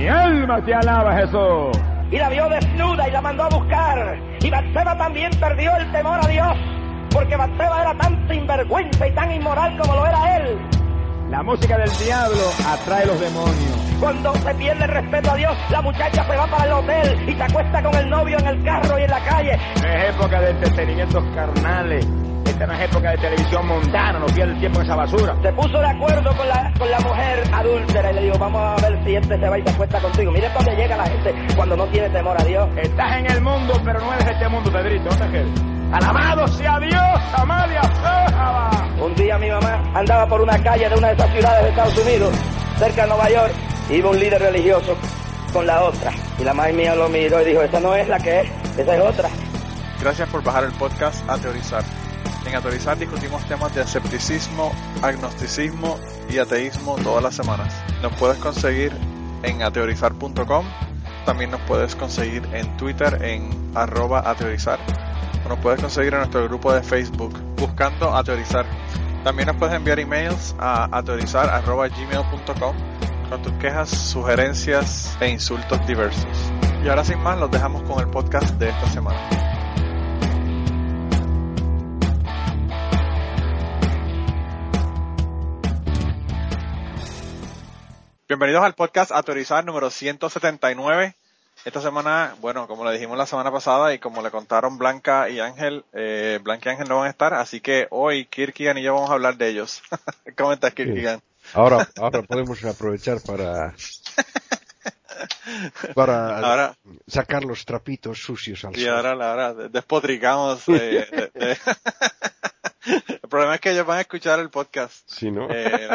Mi alma te alaba, Jesús. Y la vio desnuda y la mandó a buscar. Y Batseba también perdió el temor a Dios. Porque Batseba era tan sinvergüenza y tan inmoral como lo era él. La música del diablo atrae los demonios. Cuando se pierde el respeto a Dios, la muchacha se va para el hotel y se acuesta con el novio en el carro y en la calle. Es época de entretenimientos carnales. Esta no es época de televisión montana, no pierde el tiempo en esa basura. Se puso de acuerdo con la, con la mujer adúltera y le dijo, vamos a ver si este se va y se acuesta contigo. Mire dónde llega la gente cuando no tiene temor a Dios. Estás en el mundo, pero no eres de este mundo, Pedrito. ¿no te Alabado sea Dios, Amalia Sájaba. Un día mi mamá andaba por una calle de una de esas ciudades de Estados Unidos, cerca de Nueva York, iba un líder religioso con la otra. Y la madre mía lo miró y dijo, esa no es la que es, esa es otra. Gracias por bajar el podcast a teorizar. En Ateorizar discutimos temas de escepticismo, agnosticismo y ateísmo todas las semanas. Nos puedes conseguir en ateorizar.com. También nos puedes conseguir en Twitter en arroba ateorizar. O nos puedes conseguir en nuestro grupo de Facebook buscando ateorizar. También nos puedes enviar emails a ateorizar.gmail.com con tus quejas, sugerencias e insultos diversos. Y ahora sin más, los dejamos con el podcast de esta semana. Bienvenidos al podcast Autorizar número 179. Esta semana, bueno, como le dijimos la semana pasada y como le contaron Blanca y Ángel, eh, Blanca y Ángel no van a estar, así que hoy Kirkigan y yo vamos a hablar de ellos. ¿Cómo estás, Kirkigan? Ahora, ahora podemos aprovechar para para sacar los trapitos sucios al y ahora, ahora despotricamos. Eh, El problema es que ellos van a escuchar el podcast. Sí, ¿no? Eh,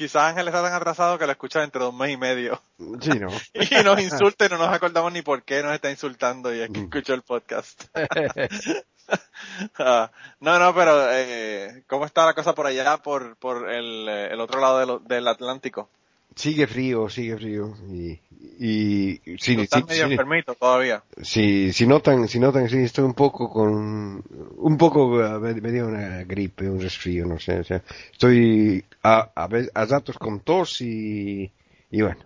quizás Ángel está tan atrasado que lo escucha dentro de un mes y medio. Sí, ¿no? y nos insulta y no nos acordamos ni por qué nos está insultando y es que mm. escuchó el podcast. Ah, no, no, pero eh, ¿cómo está la cosa por allá, por, por el, eh, el otro lado del Atlántico? Sigue frío, sigue frío. Y, y sí, sí, medio enfermito todavía. Sí, si notan, si notan, sí, estoy un poco con, un poco, eh, me dio una gripe, un resfrío, no sé, o sea, estoy a, a, a ratos con tos y, y bueno,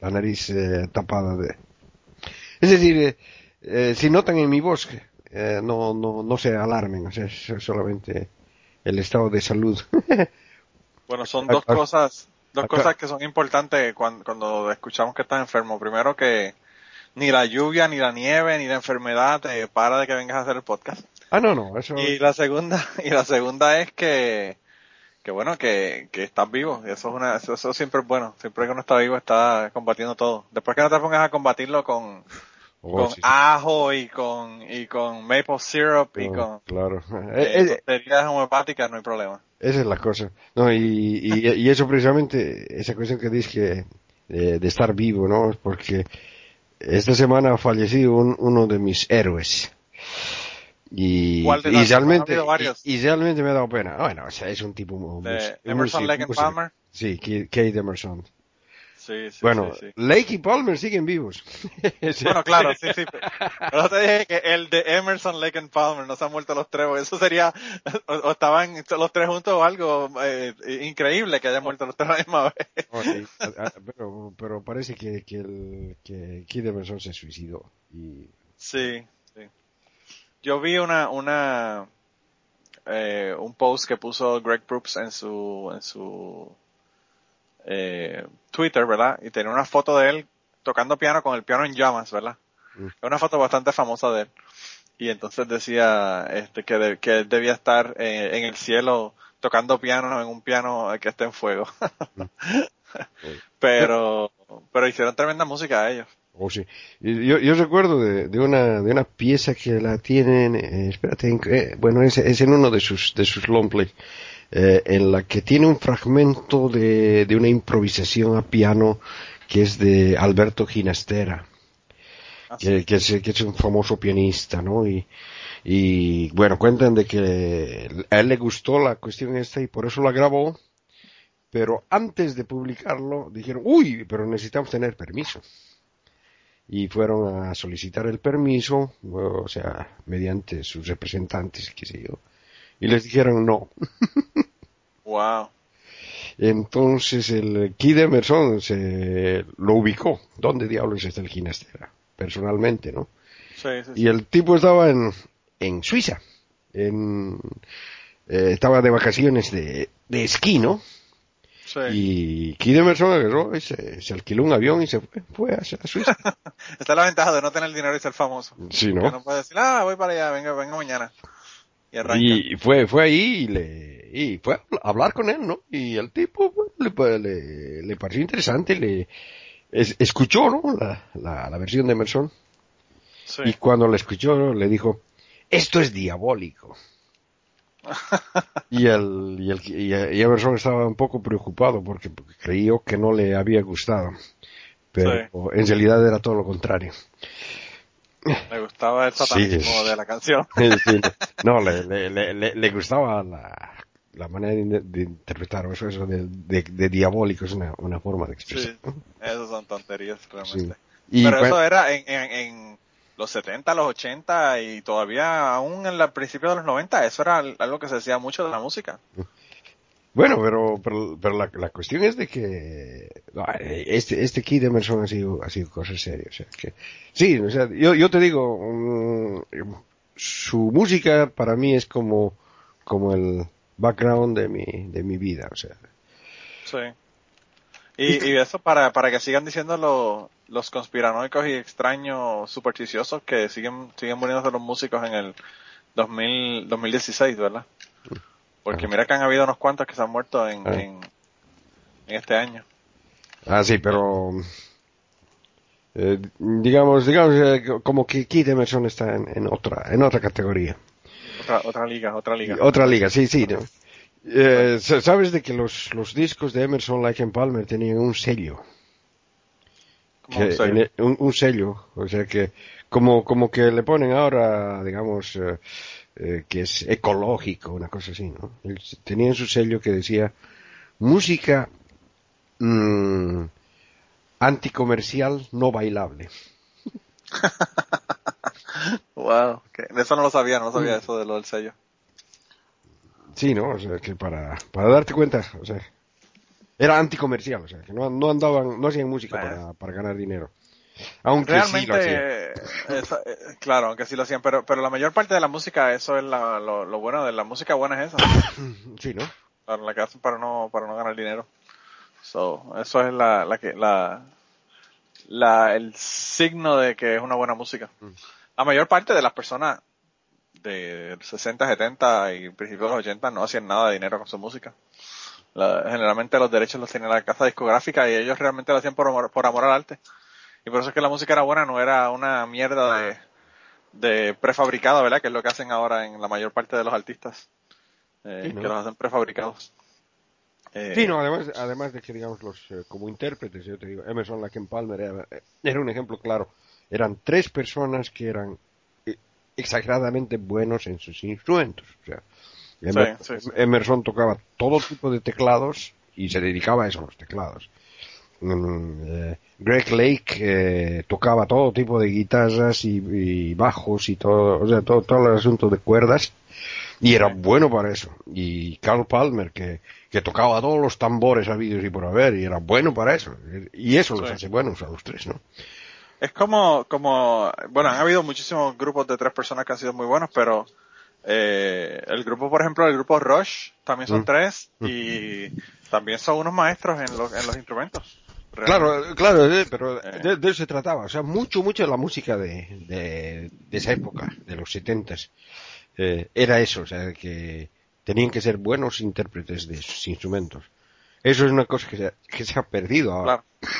la nariz eh, tapada de... Es decir, eh, eh, si notan en mi voz, eh, no, no, no se alarmen, o sea, es solamente el estado de salud. bueno, son dos cosas Dos cosas que son importantes cuando, cuando escuchamos que estás enfermo. Primero que ni la lluvia, ni la nieve, ni la enfermedad te para de que vengas a hacer el podcast. Ah, no, no, eso... Y la segunda, y la segunda es que, que bueno, que, que estás vivo. Y eso es una, eso, siempre es bueno. Siempre que uno está vivo está combatiendo todo. Después que no te pongas a combatirlo con, oh, con ajo y con, y con maple syrup y oh, con, claro. Eh, eh, eh homeopáticas no hay problema. Esa es la cosa. No, y, y, y eso precisamente, esa cuestión que dices que de, de, estar vivo, ¿no? Porque esta semana ha fallecido un, uno de mis héroes. Y, y realmente, y, y, realmente me ha dado pena. Bueno, o sea, es un tipo muy, Emerson Lake Palmer. Sí, Kate Emerson. Sí, sí, bueno, sí, Lake y Palmer siguen vivos. bueno, claro, sí, sí. Pero te dije que el de Emerson, Lake y Palmer no se han muerto los tres, eso sería, o, estaban los tres juntos o algo eh, increíble que hayan muerto los tres a la misma vez. Oh, pero, pero parece que, que, el, que Kid Emerson se suicidó. Y... Sí, sí. Yo vi una, una, eh, un post que puso Greg Proops en su, en su eh, Twitter, ¿verdad? Y tenía una foto de él tocando piano con el piano en llamas, ¿verdad? Mm. Es una foto bastante famosa de él. Y entonces decía este que, que él debía estar en el cielo tocando piano en un piano que esté en fuego. Mm. pero, pero hicieron tremenda música a ellos. Oh, sí. Yo, yo recuerdo de, de, una, de una pieza que la tienen, eh, espérate, eh, bueno, es, es en uno de sus, de sus long play eh, en la que tiene un fragmento de, de, una improvisación a piano que es de Alberto Ginastera, ah, que, que, es, que, es, un famoso pianista, ¿no? Y, y bueno, cuentan de que a él le gustó la cuestión esta y por eso la grabó, pero antes de publicarlo dijeron, uy, pero necesitamos tener permiso. Y fueron a solicitar el permiso, o sea, mediante sus representantes, qué sé yo y les dijeron no. Wow. Entonces el Kid Emerson se lo ubicó. ¿Dónde diablos está el Ginastera? Personalmente, ¿no? Sí, sí, Y el tipo estaba en, en Suiza. En, eh, estaba de vacaciones de, de esquí, ¿no? sí. Y Kid Emerson agarró y se, se alquiló un avión y se fue, fue a, a Suiza. Esta es la ventaja de no tener dinero y ser famoso. Sí, Que ¿no? no puede decir, ah, voy para allá, venga, venga mañana. Y fue, fue ahí y le, y fue a hablar con él, ¿no? Y el tipo pues, le, pa- le, le pareció interesante, le es- escuchó, ¿no? La, la, la versión de Emerson. Sí. Y cuando la escuchó, le dijo, esto es diabólico. y, el, y, el, y Emerson estaba un poco preocupado porque, porque creyó que no le había gustado. Pero en realidad era todo lo contrario. Me gustaba el satanismo Sí. de la canción. Sí, no, le, le, le, le- le gustaba la, la manera de, de interpretar eso, eso de, de, de diabólico es una, una forma de expresar. Sí, esas son tonterías realmente. Y Pero bueno, eso era en, en, en los 70, los 80 y todavía aún en el principio de los 90, eso era algo que se decía mucho de la música. Bueno, pero, pero, pero la, la cuestión es de que no, este, este Kid Emerson ha sido, ha sido cosa seria. O sea, que, sí, o sea, yo, yo te digo, mm, su música para mí es como, como el background de mi, de mi vida. O sea, Sí. Y, y eso para, para que sigan diciendo lo- los conspiranoicos y extraños supersticiosos que siguen, siguen muriéndose los músicos en el 2000, 2016, ¿verdad? Porque mira que han habido unos cuantos que se han muerto en, Ah. en, en este año. Ah, sí, pero eh, digamos, digamos eh, como que Keith Emerson está en, en otra, en otra categoría, Otra, otra liga, otra liga. otra liga, sí, sí, ¿no? Eh, sa- sabes de que los, los discos de Emerson, Lake and Palmer tenían un sello, que- un sello. en e- un, un sello, o sea que como como que le ponen ahora, digamos, eh, que es ecológico, una cosa así, ¿no? Él Tenían su sello que decía música mm, anticomercial no bailable. Wow, eso no lo sabía, no lo sabía eso de lo del sello. Sí, ¿no? O sea, que para, para darte cuenta, o sea, era anticomercial, o sea, que no, no andaban, no hacían música Bueno. para, para ganar dinero. Aunque sí lo hacían. Realmente, eh, eh, claro, aunque sí lo hacían, pero, pero la mayor parte de la música, eso es la, lo, lo bueno de la música buena es esa. Sí, ¿no? Claro, la que hacen para no, para no ganar dinero. So, eso es la, la que, la, la, el signo de que es una buena música. La mayor parte de las personas de 60, 70 y principios de los 80 no hacían nada de dinero con su música. La- generalmente los derechos los tenía la casa discográfica y ellos realmente lo hacían por amor, por amor al arte. Y por eso es que la música era buena, no era una mierda de, de prefabricada, ¿verdad? Que es lo que hacen ahora en la mayor parte de los artistas. eh, Sí, ¿no? Que los hacen prefabricados. Eh, Sí, no, además, además de que, digamos, los, eh, como intérpretes, yo te digo, Emerson, Lake and Palmer era, era un ejemplo claro. Eran tres personas que eran eh, exageradamente buenos en sus instrumentos. O sea, Emer- sí, sí. Emerson tocaba todo tipo de teclados y se dedicaba a eso, a los teclados. Mm, eh, Greg Lake eh, tocaba todo tipo de guitarras y, y bajos y todo, o sea, todo, todo el asunto de cuerdas y era bueno para eso. Y Carl Palmer que, que tocaba todos los tambores habidos y por haber y era bueno para eso. Y eso los hace buenos a los tres, ¿no? Es como, como, bueno, han habido muchísimos grupos de tres personas que han sido muy buenos, pero eh, el grupo, por ejemplo, el grupo Rush, también son Mm. tres y también son unos maestros en, los en los instrumentos. Realmente. Claro, claro, eh, pero Eh. de, de eso se trataba. O sea, mucho, mucho de la música de, de, de esa época, de los setentas, eh, era eso, o sea, que tenían que ser buenos intérpretes de sus instrumentos. Eso es una cosa que se, que se ha perdido ahora. Claro.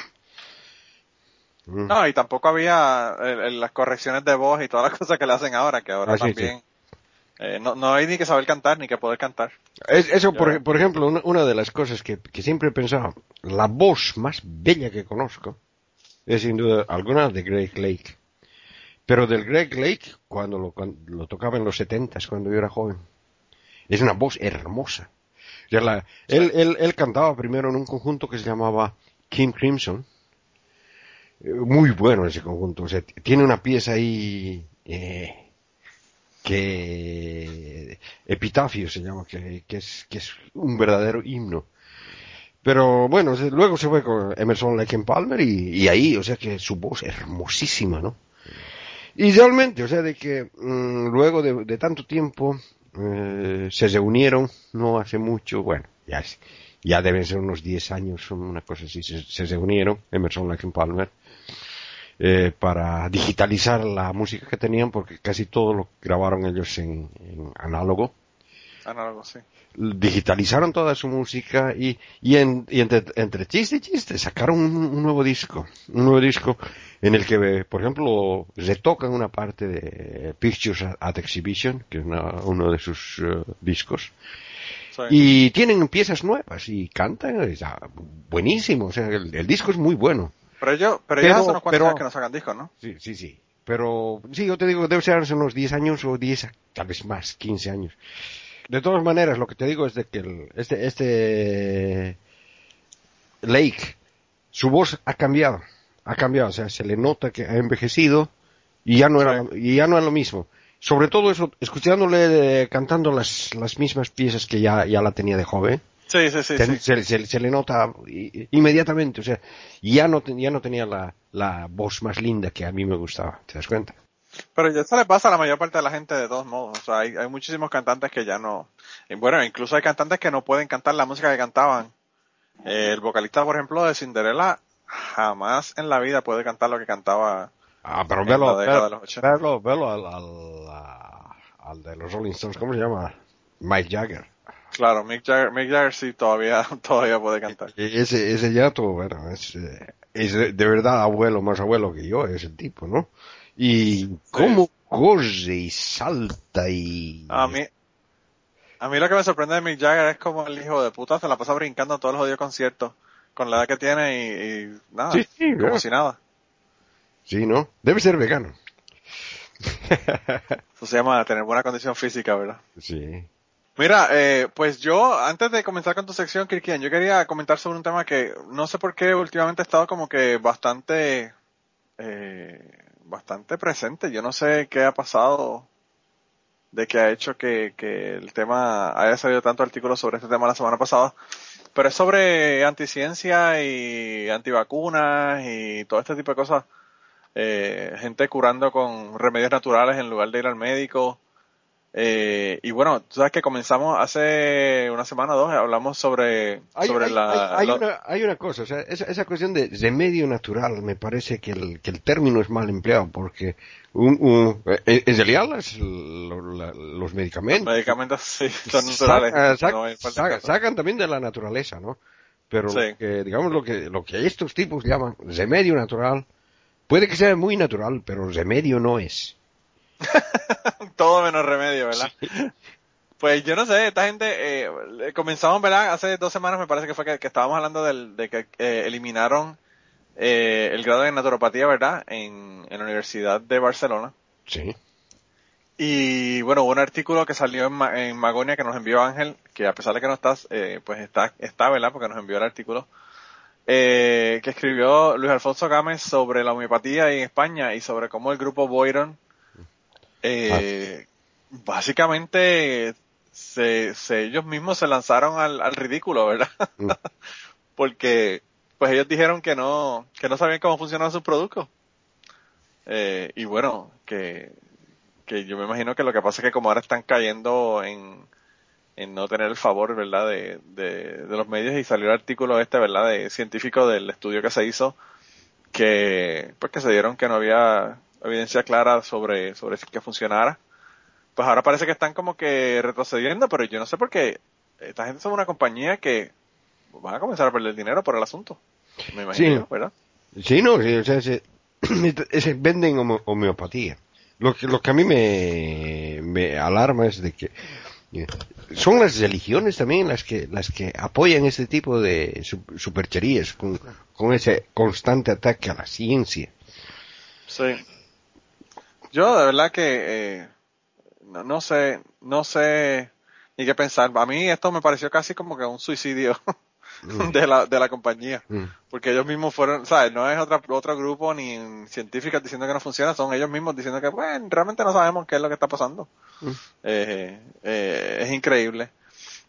Mm. No, y tampoco había eh, las correcciones de voz y todas las cosas que le hacen ahora, que ahora Ah, sí, también eh, no, no hay ni que saber cantar ni que poder cantar. Es- eso, por, por ejemplo, una, una de las cosas que, que siempre he pensado, la voz más bella que conozco es sin duda alguna de Greg Lake. Pero del Greg Lake, cuando lo, cuando lo tocaba en los setentas, cuando yo era joven, es una voz hermosa. La- él, él, él cantaba primero en un conjunto que se llamaba King Crimson. Eh, Muy bueno ese conjunto. O sea, tiene una pieza ahí eh, que Epitafio se llama, que, que es, que es un verdadero himno. Pero bueno, luego se fue con Emerson Lake Palmer y, ahí, o sea que su voz hermosísima, ¿no? Y realmente, o sea, de que mm, luego de, tanto tiempo eh, se reunieron, no hace mucho, bueno, ya, ya deben ser unos 10 años, una cosa así, se, reunieron, Emerson Lake Palmer, eh, para digitalizar la música que tenían, porque casi todo lo grabaron ellos en, en análogo Análogo, sí. digitalizaron toda su música y, y, en- y entre, entre chiste y chiste sacaron un, un nuevo disco, un nuevo disco en el que, por ejemplo, retocan una parte de Pictures at- Exhibition, que es una- uno de sus eh, discos, Sí. y tienen piezas nuevas y cantan, está buenísimo, o sea, el, el disco es muy bueno. Pero ellos, pero, Pero- hace unos cuantos pero- años que no sacan discos, ¿no? Sí, sí, sí. Pero sí, yo te digo, debe ser hace unos 10 años o 10, tal vez más, 15 años. De todas maneras, lo que te digo es de que el- este, este Lake, su voz ha cambiado, ha cambiado, o sea, se le nota que ha envejecido y ya no era, y ya no es lo mismo. Sobre todo eso, escuchándole eh, cantando las, las mismas piezas que ya, ya la tenía de joven, Sí, sí, sí. se, se- se- se le nota inmediatamente, o sea, ya no, ya no tenía la, la voz más linda que a mí me gustaba, ¿te das cuenta? Pero ya eso le pasa a la mayor parte de la gente de todos modos. O sea, hay, hay muchísimos cantantes que ya no... Bueno, incluso hay cantantes que no pueden cantar la música que cantaban. Eh, el vocalista, por ejemplo, de Cinderella jamás en la vida puede cantar lo que cantaba. Ah, pero En velo, la de los 80. velo, velo al, al, al de los Rolling Stones, ¿cómo se llama? Mike Jagger. Claro, Mick Jagger, Mick Jagger sí todavía, todavía puede cantar. E- Ese, ese yato, bueno, es, es de verdad abuelo, más abuelo que yo, ese tipo, ¿no? Y cómo corre y salta y... A mí, a mí lo que me sorprende de Mick Jagger es como el hijo de puta se la pasa brincando todos los jodidos conciertos con la edad que tiene y, y nada, Sí, sí, como claro. si nada. Sí, ¿no? Debe ser vegano. Eso se llama tener buena condición física, ¿verdad? Sí. Mira, eh, pues yo, antes de comenzar con tu sección, Kirkian, yo quería comentar sobre un tema que no sé por qué últimamente ha estado como que bastante, eh, bastante presente. Yo no sé qué ha pasado de que ha hecho que, que el tema haya salido tanto artículos sobre este tema la semana pasada, pero es sobre anticiencia y antivacunas y todo este tipo de cosas. Eh, gente curando con remedios naturales en lugar de ir al médico. Eh, y bueno, tú sabes que comenzamos hace una semana o dos, hablamos sobre, Hay, sobre hay- la... hay- lo- una, hay una cosa, o sea, esa, esa cuestión de remedio natural, me parece que el, que el término es mal empleado, porque un, un- eh, en realidad las- lo- la- los medicamentos medicamentos sí, son naturales. saca- saca- no saca- sacan también de la naturaleza, ¿no? Pero Sí. lo que, digamos lo que, lo que estos tipos llaman remedio natural, puede que sea muy natural, pero remedio no es. Todo menos remedio, ¿verdad? Pues yo no sé, esta gente, eh, comenzamos, ¿verdad? Hace dos semanas me parece que fue que, que estábamos hablando del, de que eh, eliminaron eh, el grado de naturopatía, ¿verdad? En, en la Universidad de Barcelona. Sí. Y bueno, hubo un artículo que salió en, Ma- en Magonia que nos envió Ángel, que a pesar de que no estás, eh, pues está, está, ¿verdad? Porque nos envió el artículo, eh, que escribió Luis Alfonso Gámez sobre la homeopatía en España y sobre cómo el grupo Boyron, eh, básicamente, se, se- ellos mismos se lanzaron al, al ridículo, ¿verdad? Mm. Porque, pues ellos dijeron que no, que no sabían cómo funcionaban sus productos. Eh, y bueno, que, que yo me imagino que lo que pasa es que como ahora están cayendo en, en no tener el favor, ¿verdad?, de, de, de los medios y salió el artículo este, ¿verdad?, de científico del estudio que se hizo, que, pues que se dieron que no había evidencia clara sobre, sobre que funcionara. Pues ahora parece que están como que retrocediendo, pero yo no sé por qué esta gente son una compañía que van a comenzar a perder dinero por el asunto. Me imagino, Sí. ¿verdad? Sí, no, sí, o sea, ese venden homo- homeopatía. Lo que, lo que a mí me, me alarma es de que eh, son las religiones también las que, las que apoyan este tipo de su- supercherías con, con ese constante ataque a la ciencia. Sí. Yo de verdad que eh, no, no sé, no sé ni qué pensar. A mí esto me pareció casi como que un suicidio de la de la compañía, Mm. porque ellos mismos fueron, ¿sabes? No es otra, otro grupo ni científicos diciendo que no funciona, son ellos mismos diciendo que, bueno, realmente no sabemos qué es lo que está pasando. Mm. Eh, eh, es increíble.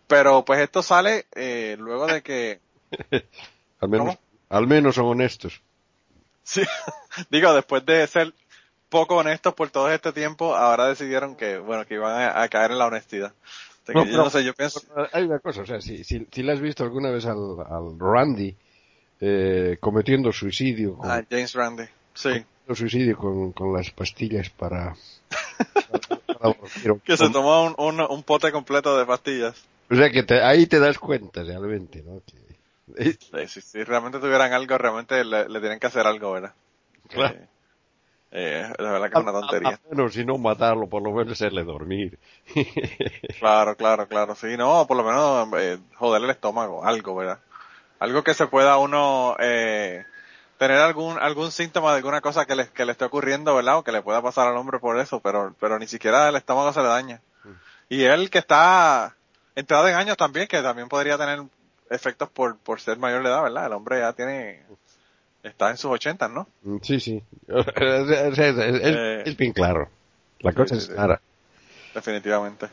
Pero pues esto sale eh, luego de que al, menos, ¿Cómo? al menos son honestos. Sí, digo, después de ser poco honestos por todo este tiempo, ahora decidieron que, bueno, que iban a, a caer en la honestidad. No, yo pero- no sé, yo pienso, Hay una cosa, o sea, si, si, si le has visto alguna vez al, al Randy eh, cometiendo suicidio, con, ah, James Randy, sí, cometiendo suicidio con, con las pastillas para... para o- que se tomó un, un, un pote completo de pastillas. O sea que te- ahí te das cuenta realmente, ¿no? Que- eh, Sí, sí, si realmente tuvieran algo, realmente le, le tienen que hacer algo, ¿verdad? Claro. Eh, la verdad que es una tontería. Al menos si no matarlo, por lo menos hacerle dormir. Claro, claro, claro. Sí, no, por lo menos eh, joderle el estómago, algo, ¿verdad? Algo que se pueda uno eh, tener algún algún síntoma de alguna cosa que le, que le esté ocurriendo, ¿verdad? O que le pueda pasar al hombre por eso, pero pero ni siquiera el estómago se le daña. Y él que está entrado en años también, que también podría tener efectos por, por ser mayor de edad, ¿verdad? El hombre ya tiene, está en sus ochentas, ¿no? Sí, sí. Es, es- es- Eh, es bien claro. La cosa sí, es sí. clara. definitivamente.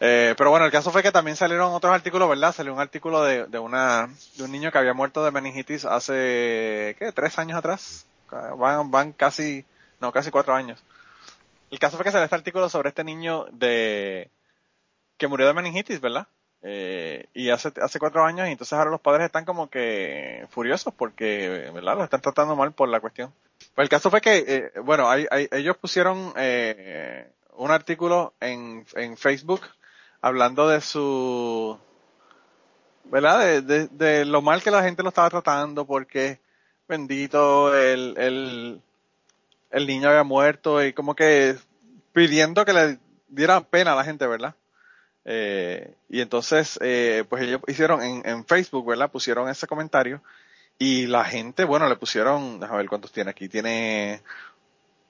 Eh, pero bueno, el caso fue que también salieron otros artículos, ¿verdad? Salió un artículo de, de una de un niño que había muerto de meningitis hace, ¿qué? Tres años atrás. Van, van casi, no, casi cuatro años. El caso fue que salió este artículo sobre este niño de que murió de meningitis, ¿verdad? Eh, y hace, hace cuatro años, y entonces ahora los padres están como que furiosos porque, ¿verdad? Los están tratando mal por la cuestión. Pues el caso fue que, eh, bueno, hay, hay- ellos pusieron eh, un artículo en, en Facebook hablando de su, ¿verdad? De, de, de lo mal que la gente lo estaba tratando porque, bendito, el, el, el niño había muerto y como que pidiendo que le diera pena a la gente, ¿verdad? Eh, y entonces, eh, pues ellos hicieron en, en Facebook, ¿verdad? Pusieron ese comentario y la gente, bueno, le pusieron, déjame ver cuántos tiene aquí, tiene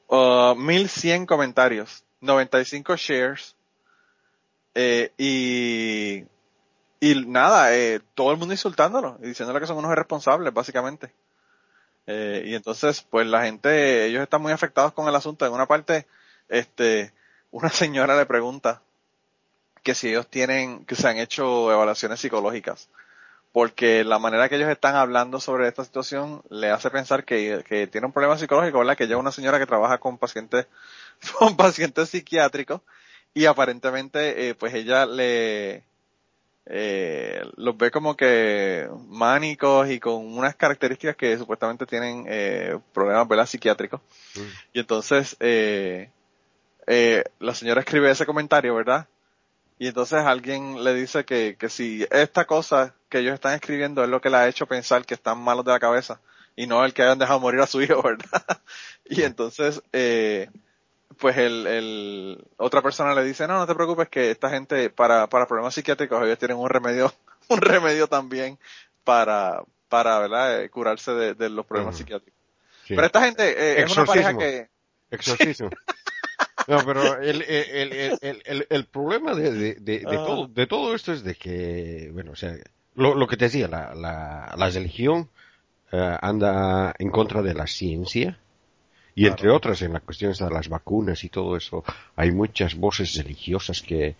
uh, 1100 comentarios, 95 shares, eh, y, y nada, todo el mundo insultándolo y diciéndole que son unos irresponsables, básicamente. Y entonces, pues la gente, ellos están muy afectados con el asunto. En una parte, este, una señora le pregunta que si ellos tienen, que se han hecho evaluaciones psicológicas, porque la manera que ellos están hablando sobre esta situación le hace pensar que, que tiene un problema psicológico, ¿verdad? Que ella es una señora que trabaja con pacientes, con pacientes psiquiátricos y aparentemente, eh, pues ella le, eh, los ve como que mánicos y con unas características que supuestamente tienen eh, problemas ¿verdad? psiquiátricos. Y entonces eh, eh, la señora escribe ese comentario, ¿verdad? Y entonces alguien le dice que, que si esta cosa que ellos están escribiendo es lo que le ha hecho pensar que están malos de la cabeza y no el que hayan dejado morir a su hijo, ¿verdad? y entonces, eh, pues el, el, otra persona le dice, no, no te preocupes que esta gente para, para problemas psiquiátricos ellos tienen un remedio, un remedio también para, para, ¿verdad? Eh, curarse de, de los problemas psiquiátricos. Sí. Pero esta gente eh, es una pareja que, Exorcismo. No, pero el, el, el, el, problema de, de, de, de Ah. todo, de todo esto es de que, bueno, o sea, lo, lo que te decía, la, la, la religión eh, anda en contra de la ciencia y entre otras en la cuestión de las vacunas y todo eso hay muchas voces religiosas que,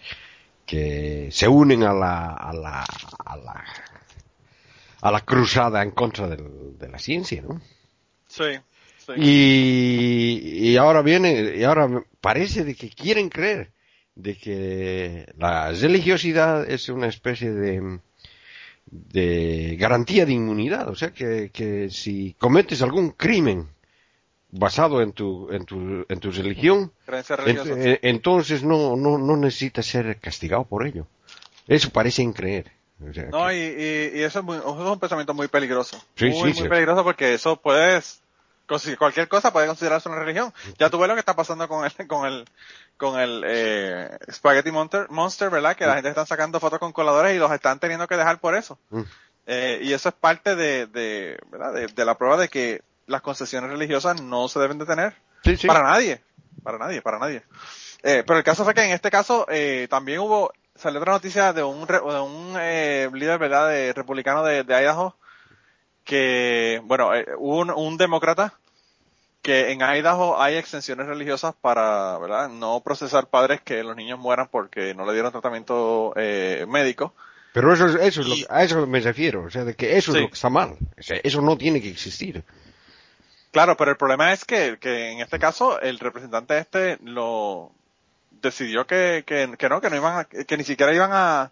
que se unen a la, a la, a la, a la cruzada en contra del- de la ciencia, ¿no? sí, sí. Y, y ahora viene, y ahora parece de que quieren creer de que la religiosidad es una especie de, de garantía de inmunidad. O sea que, que si cometes algún crimen basado en tu, en tu, en tu religión, ent- eh, entonces no, no, no necesitas ser castigado por ello. Eso parecen creer. O sea, No, que- y, y, y eso, es muy- eso es un pensamiento muy peligroso. Sí, muy, sí, muy sí. peligroso porque eso puedes, cualquier cosa puede considerarse una religión. Ya tú ves lo que está pasando con el, con el, con el, eh, Spaghetti Monster, Monster, ¿verdad? Que la gente está sacando fotos con coladores y los están teniendo que dejar por eso. Eh, y eso es parte de, de, ¿verdad? De, de la prueba de que las concesiones religiosas no se deben de tener. Sí, sí. Para nadie, para nadie, para nadie. Eh, pero el caso fue que en este caso eh, también hubo, salió otra noticia de un, de un eh, líder, ¿verdad?, de republicano de, de Idaho, que, bueno, eh, hubo un, un demócrata que en Idaho hay exenciones religiosas para, ¿verdad?, no procesar padres que los niños mueran porque no le dieron tratamiento eh, médico. Pero eso, es- eso es lo Y- a eso me refiero, o sea, de que eso Sí. es lo que está mal. O sea, eso no tiene que existir. Claro, pero el problema es que, que en este caso el representante este lo decidió que, que, que no, que no iban a, que ni siquiera iban a,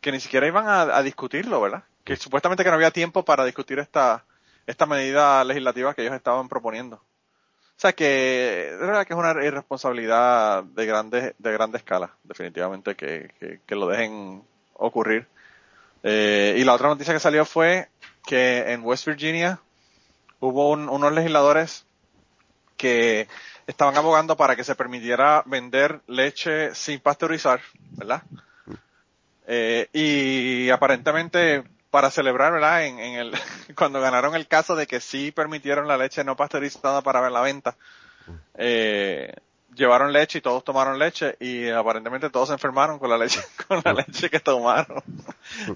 que ni siquiera iban a, a discutirlo, ¿verdad? Que supuestamente que no había tiempo para discutir esta, esta medida legislativa que ellos estaban proponiendo. O sea que, es verdad que es una irresponsabilidad de grande, de grande escala, definitivamente, que, que, que lo dejen ocurrir. Eh, y la otra noticia que salió fue que en West Virginia hubo un- unos legisladores que estaban abogando para que se permitiera vender leche sin pasteurizar, ¿verdad? Eh, y aparentemente para celebrar, ¿verdad? En, en el, cuando ganaron el caso de que sí permitieron la leche no pasteurizada para la venta, eh, llevaron leche y todos tomaron leche y aparentemente todos se enfermaron con la leche, con la leche que tomaron.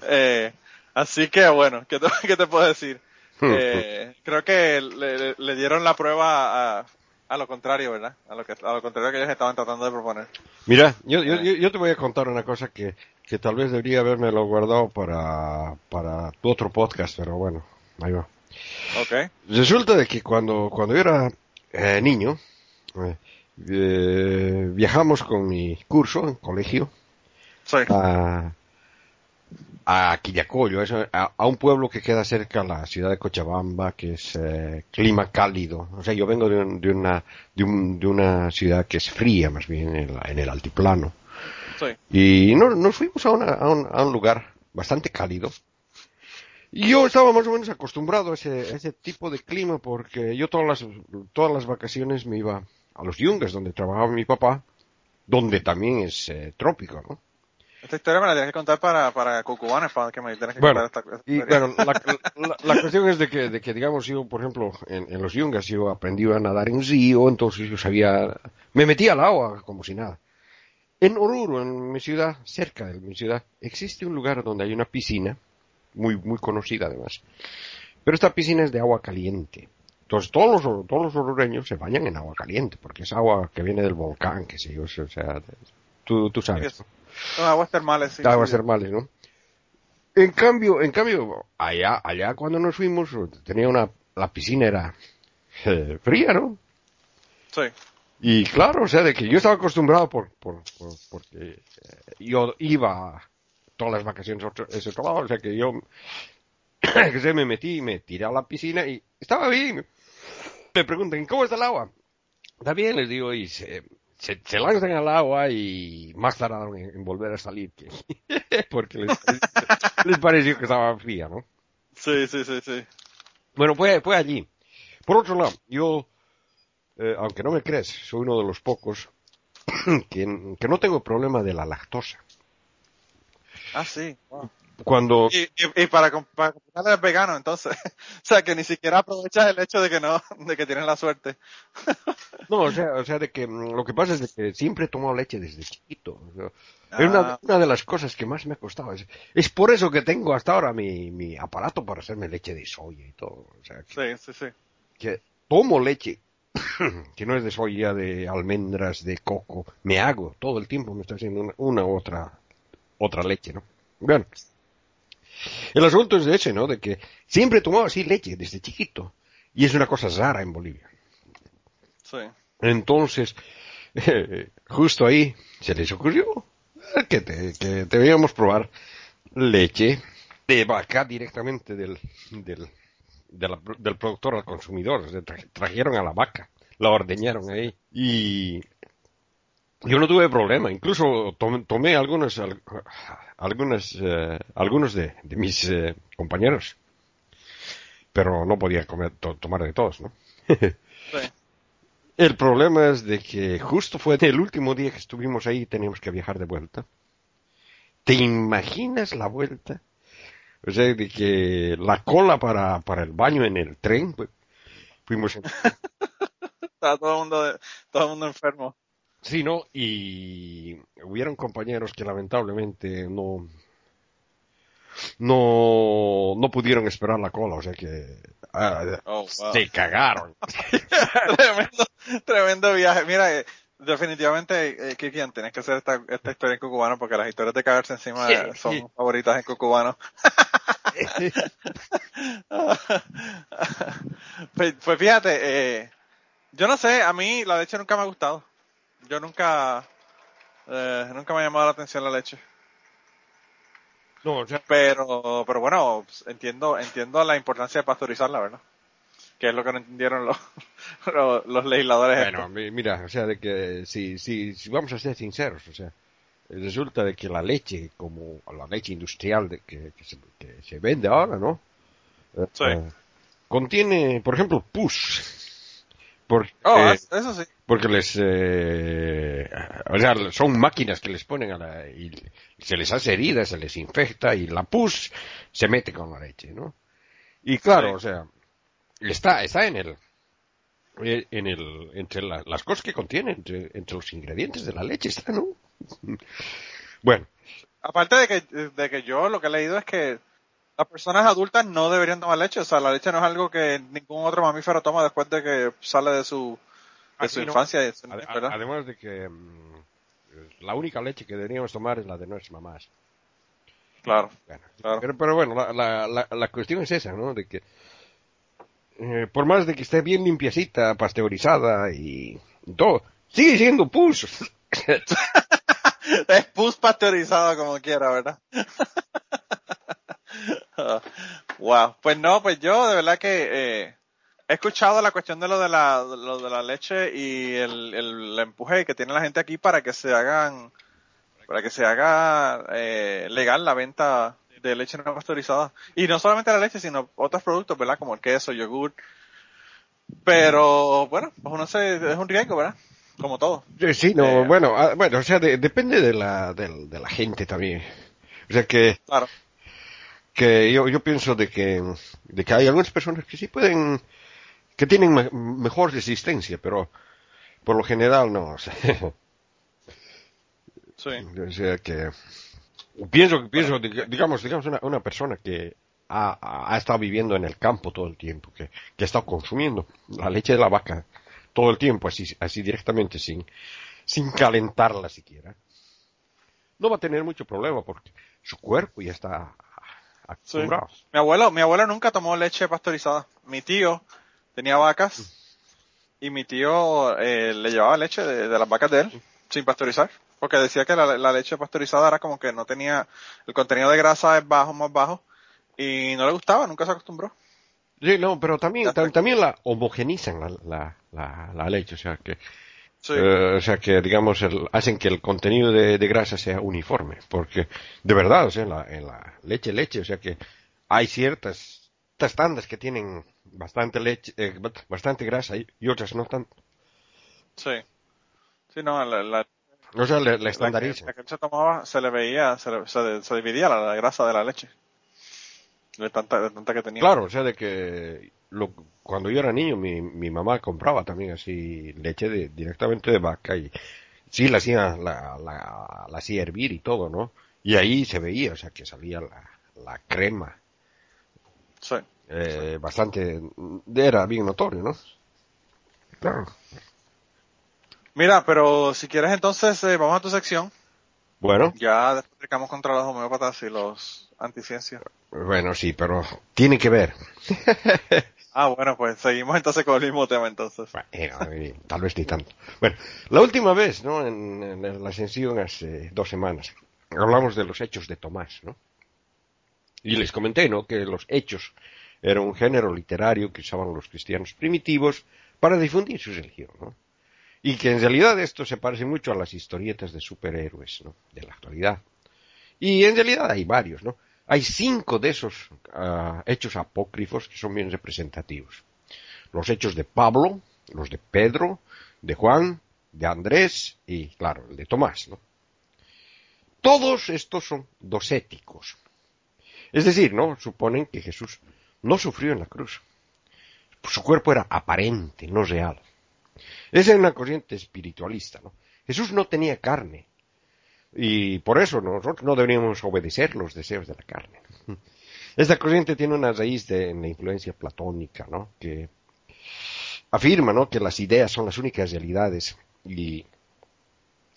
Eh, así que bueno, ¿qué te, qué te puedo decir? Eh, creo que le, le- le dieron la prueba a, a lo contrario, ¿verdad? A lo, que, a lo contrario que ellos estaban tratando de proponer. Mira, yo, yo, yo, yo te voy a contar una cosa que, que tal vez debería haberme lo guardado para, para tu otro podcast, pero bueno, ahí va. Ok. Resulta de que cuando, cuando yo era eh, niño, eh, eh, viajamos con mi curso en colegio Sí. a, a Quillacollo, a, a un pueblo que queda cerca de la ciudad de Cochabamba, que es eh, clima cálido. O sea, yo vengo de, un- de una, de, un- de una ciudad que es fría, más bien en, la- en el altiplano. Sí. Y no- nos fuimos a, una- a un, a un lugar bastante cálido. Y yo estaba más o menos acostumbrado a ese, a ese tipo de clima porque yo todas las, todas las vacaciones me iba a los yungas donde trabajaba mi papá, donde también es eh, trópico, ¿no? Esta historia me la tienes que contar para, para cucubanes, para que me tienes que Bueno, contar esta, esta Y bueno, la, la- la cuestión es de que, de que, digamos, yo, por ejemplo, en, en los yungas yo aprendí a nadar en un río, entonces yo sabía, me metía al agua como si nada. En Oruro, en mi ciudad, cerca de mi ciudad, existe un lugar donde hay una piscina, muy, muy conocida además. Pero esta piscina es de agua caliente. Entonces todos los, todos los orureños se bañan en agua caliente, porque es agua que viene del volcán, que sé yo, o sea, tú, tú sabes. ¿no? Son aguas termales, sí. aguas sí. termales, ¿no? En cambio, en cambio, allá, allá cuando nos fuimos, tenía una, la piscina era eh, fría, ¿no? Sí. Y claro, o sea, de que yo estaba acostumbrado por, por, por- porque eh, yo iba todas las vacaciones a ese otro lado, o sea que yo, que se me metí y me tiré a la piscina y estaba bien. Me preguntan, ¿cómo está el agua? Está bien, les digo, y se, se, se lanzan al agua y más tardaron en, en volver a salir que, porque les, les pareció que estaba fría, ¿no? Sí, sí, sí, sí. Bueno, fue, fue allí. Por otro lado, yo, eh, aunque no me crees, soy uno de los pocos que, que no tengo problema de la lactosa. Ah, sí. Wow. Cuando, Y, y, y para, para al vegano, entonces. o sea, que ni siquiera aprovechas el hecho de que no, de que tienes la suerte. no, o sea, o sea, de que mm, lo que pasa es de que siempre he tomado leche desde chiquito. o sea, Es una, Ah. una de las cosas que más me ha costado. Es, es por eso que tengo hasta ahora mi, mi aparato para hacerme leche de soya y todo. O sea, que, Sí, sí, sí. que tomo leche que no es de soya, de almendras, de coco. Me hago todo el tiempo, me estoy haciendo una, una otra, otra leche, ¿no? Bueno. El asunto es de ese, ¿no? De que siempre he tomado así leche desde chiquito. Y es una cosa rara en Bolivia. Sí. Entonces, justo ahí se les ocurrió que, te, que debíamos probar leche de vaca directamente del, del, de la- del productor al consumidor. Trajeron a la vaca, la ordeñaron ahí y yo no tuve problema. Incluso tomé, algunos, eh, algunos de, de mis eh, compañeros, pero no podía comer, to- tomar de todos, ¿no? El problema es de que justo fue el último día que estuvimos ahí y teníamos que viajar de vuelta. ¿Te imaginas la vuelta? O sea, de que la cola para, para el baño en el tren, pues, fuimos en... Estaba todo el mundo, todo el mundo enfermo. Sí, ¿no? Y hubieron compañeros que lamentablemente no, no, no pudieron esperar la cola, o sea que ah, Oh, wow. se cagaron. tremendo, tremendo viaje. Mira, eh, definitivamente, eh, Kikian, tienes que hacer esta, esta historia en cucubano porque las historias de caerse encima son favoritas en cucubano. pues, pues, fíjate, eh, yo no sé, a mí la leche nunca me ha gustado. Yo nunca, eh, nunca me ha llamado la atención la leche. No, pero, pero bueno, entiendo, entiendo la importancia de pasteurizarla, ¿verdad? Que es lo que no entendieron los, los, legisladores. Bueno, mira, o sea, de que si, si, si vamos a ser sinceros, o sea, resulta de que la leche, como la leche industrial de que, que, se, vende ahora, ¿no? Sí. Eh, contiene, por ejemplo, pus. Porque, oh, eso sí. Porque les, eh, o sea, son máquinas que les ponen a la, y se les hace heridas, se les infecta y la pus se mete con la leche, ¿no? Y claro, o sea, está, está en el, en el, entre las cosas que contiene, entre, entre los ingredientes de la leche está, ¿no? bueno. Aparte de que, de que yo lo que he leído es que las personas adultas no deberían tomar leche. O sea, la leche no es algo que ningún otro mamífero toma después de que sale de su, de su infancia. además de que mm, la única leche que deberíamos tomar es la de nuestras mamás. Claro. Pero, bueno, la, la, la, cuestión es esa, ¿no? De que eh, por más de que esté bien limpiecita, pasteurizada y todo, sigue siendo pus. es pus pasteurizado como quiera, ¿verdad? wow. Pues no, pues yo de verdad que eh, he escuchado la cuestión de lo de la, lo de la leche y el, el, empuje que tiene la gente aquí para que se hagan, para que se haga eh, legal la venta de leche no pasteurizada. Y no solamente la leche, sino otros productos, ¿verdad? Como el queso, yogur. Pero bueno, pues uno se, es un riesgo, ¿verdad? como todo. Sí, no, eh, bueno, ah, bueno, o sea, depende de la, de, la gente también. O sea que, claro. Que yo, yo pienso de que, de que hay algunas personas que sí pueden, que tienen mejor resistencia, pero por lo general no. O sea, sí. O sea que, pienso, pienso, digamos, digamos una, una persona que ha, ha, estado viviendo en el campo todo el tiempo, que, que ha estado consumiendo la leche de la vaca todo el tiempo, así, así directamente, sin, sin calentarla siquiera, no va a tener mucho problema porque su cuerpo ya está acostumbrado. Mi abuelo, mi abuelo nunca tomó leche pasteurizada. Mi tío tenía vacas y mi tío eh, le llevaba leche de, las vacas de él sin pasteurizar. Porque decía que la, la, leche pasteurizada era como que no tenía, el contenido de grasa es bajo, más bajo, y no le gustaba, nunca se acostumbró. Sí, no, pero también, también la homogenizan la, la, la, leche, o sea que, eh, o sea que digamos hacen que el contenido de, grasa sea uniforme, porque de verdad, o sea, en la, en la leche, leche, o sea que hay ciertas, tandas que tienen bastante leche, eh, bastante grasa y, otras no tanto. Sí. Sí, no, la, o sea, la, estandarizan. La que, se tomaba se le veía, se, se dividía la grasa de la leche. De tanta, tanta que tenía. Claro, o sea, de que lo, cuando yo era niño mi, mi mamá compraba también así leche de, directamente de vaca y sí la hacía, la, la, la hacía hervir y todo, ¿no? Y ahí se veía, o sea, que salía la, la crema. Sí. Eh, Bastante, era bien notorio, ¿no? Claro. Mira, pero si quieres entonces, eh, vamos a tu sección. Bueno. Ya explicamos contra los homeópatas y los anticiencias. Bueno, sí, pero tiene que ver. ah, bueno, pues seguimos entonces con el mismo tema entonces. Bueno, tal vez ni tanto. Bueno, la última vez, ¿no? En, la ascensión hace dos semanas, hablamos de los hechos de Tomás, ¿no? Y les comenté, ¿no? Que los hechos era un género literario que usaban los cristianos primitivos para difundir su religión, ¿no? Y que en realidad esto se parece mucho a las historietas de superhéroes, ¿no? De la actualidad. Y en realidad hay varios, ¿no? Hay cinco de esos ah, hechos apócrifos que son bien representativos. Los hechos de Pablo, los de Pedro, de Juan, de Andrés y, claro, el de Tomás, ¿no? Todos estos son docéticos. Es decir, ¿no? Suponen que Jesús no sufrió en la cruz. Su cuerpo era aparente, no real. Esa es una corriente espiritualista, ¿no? Jesús no tenía carne, y por eso nosotros no deberíamos obedecer los deseos de la carne. Esta corriente tiene una raíz de, en la influencia platónica, ¿no? Que afirma, ¿no? Que las ideas son las únicas realidades y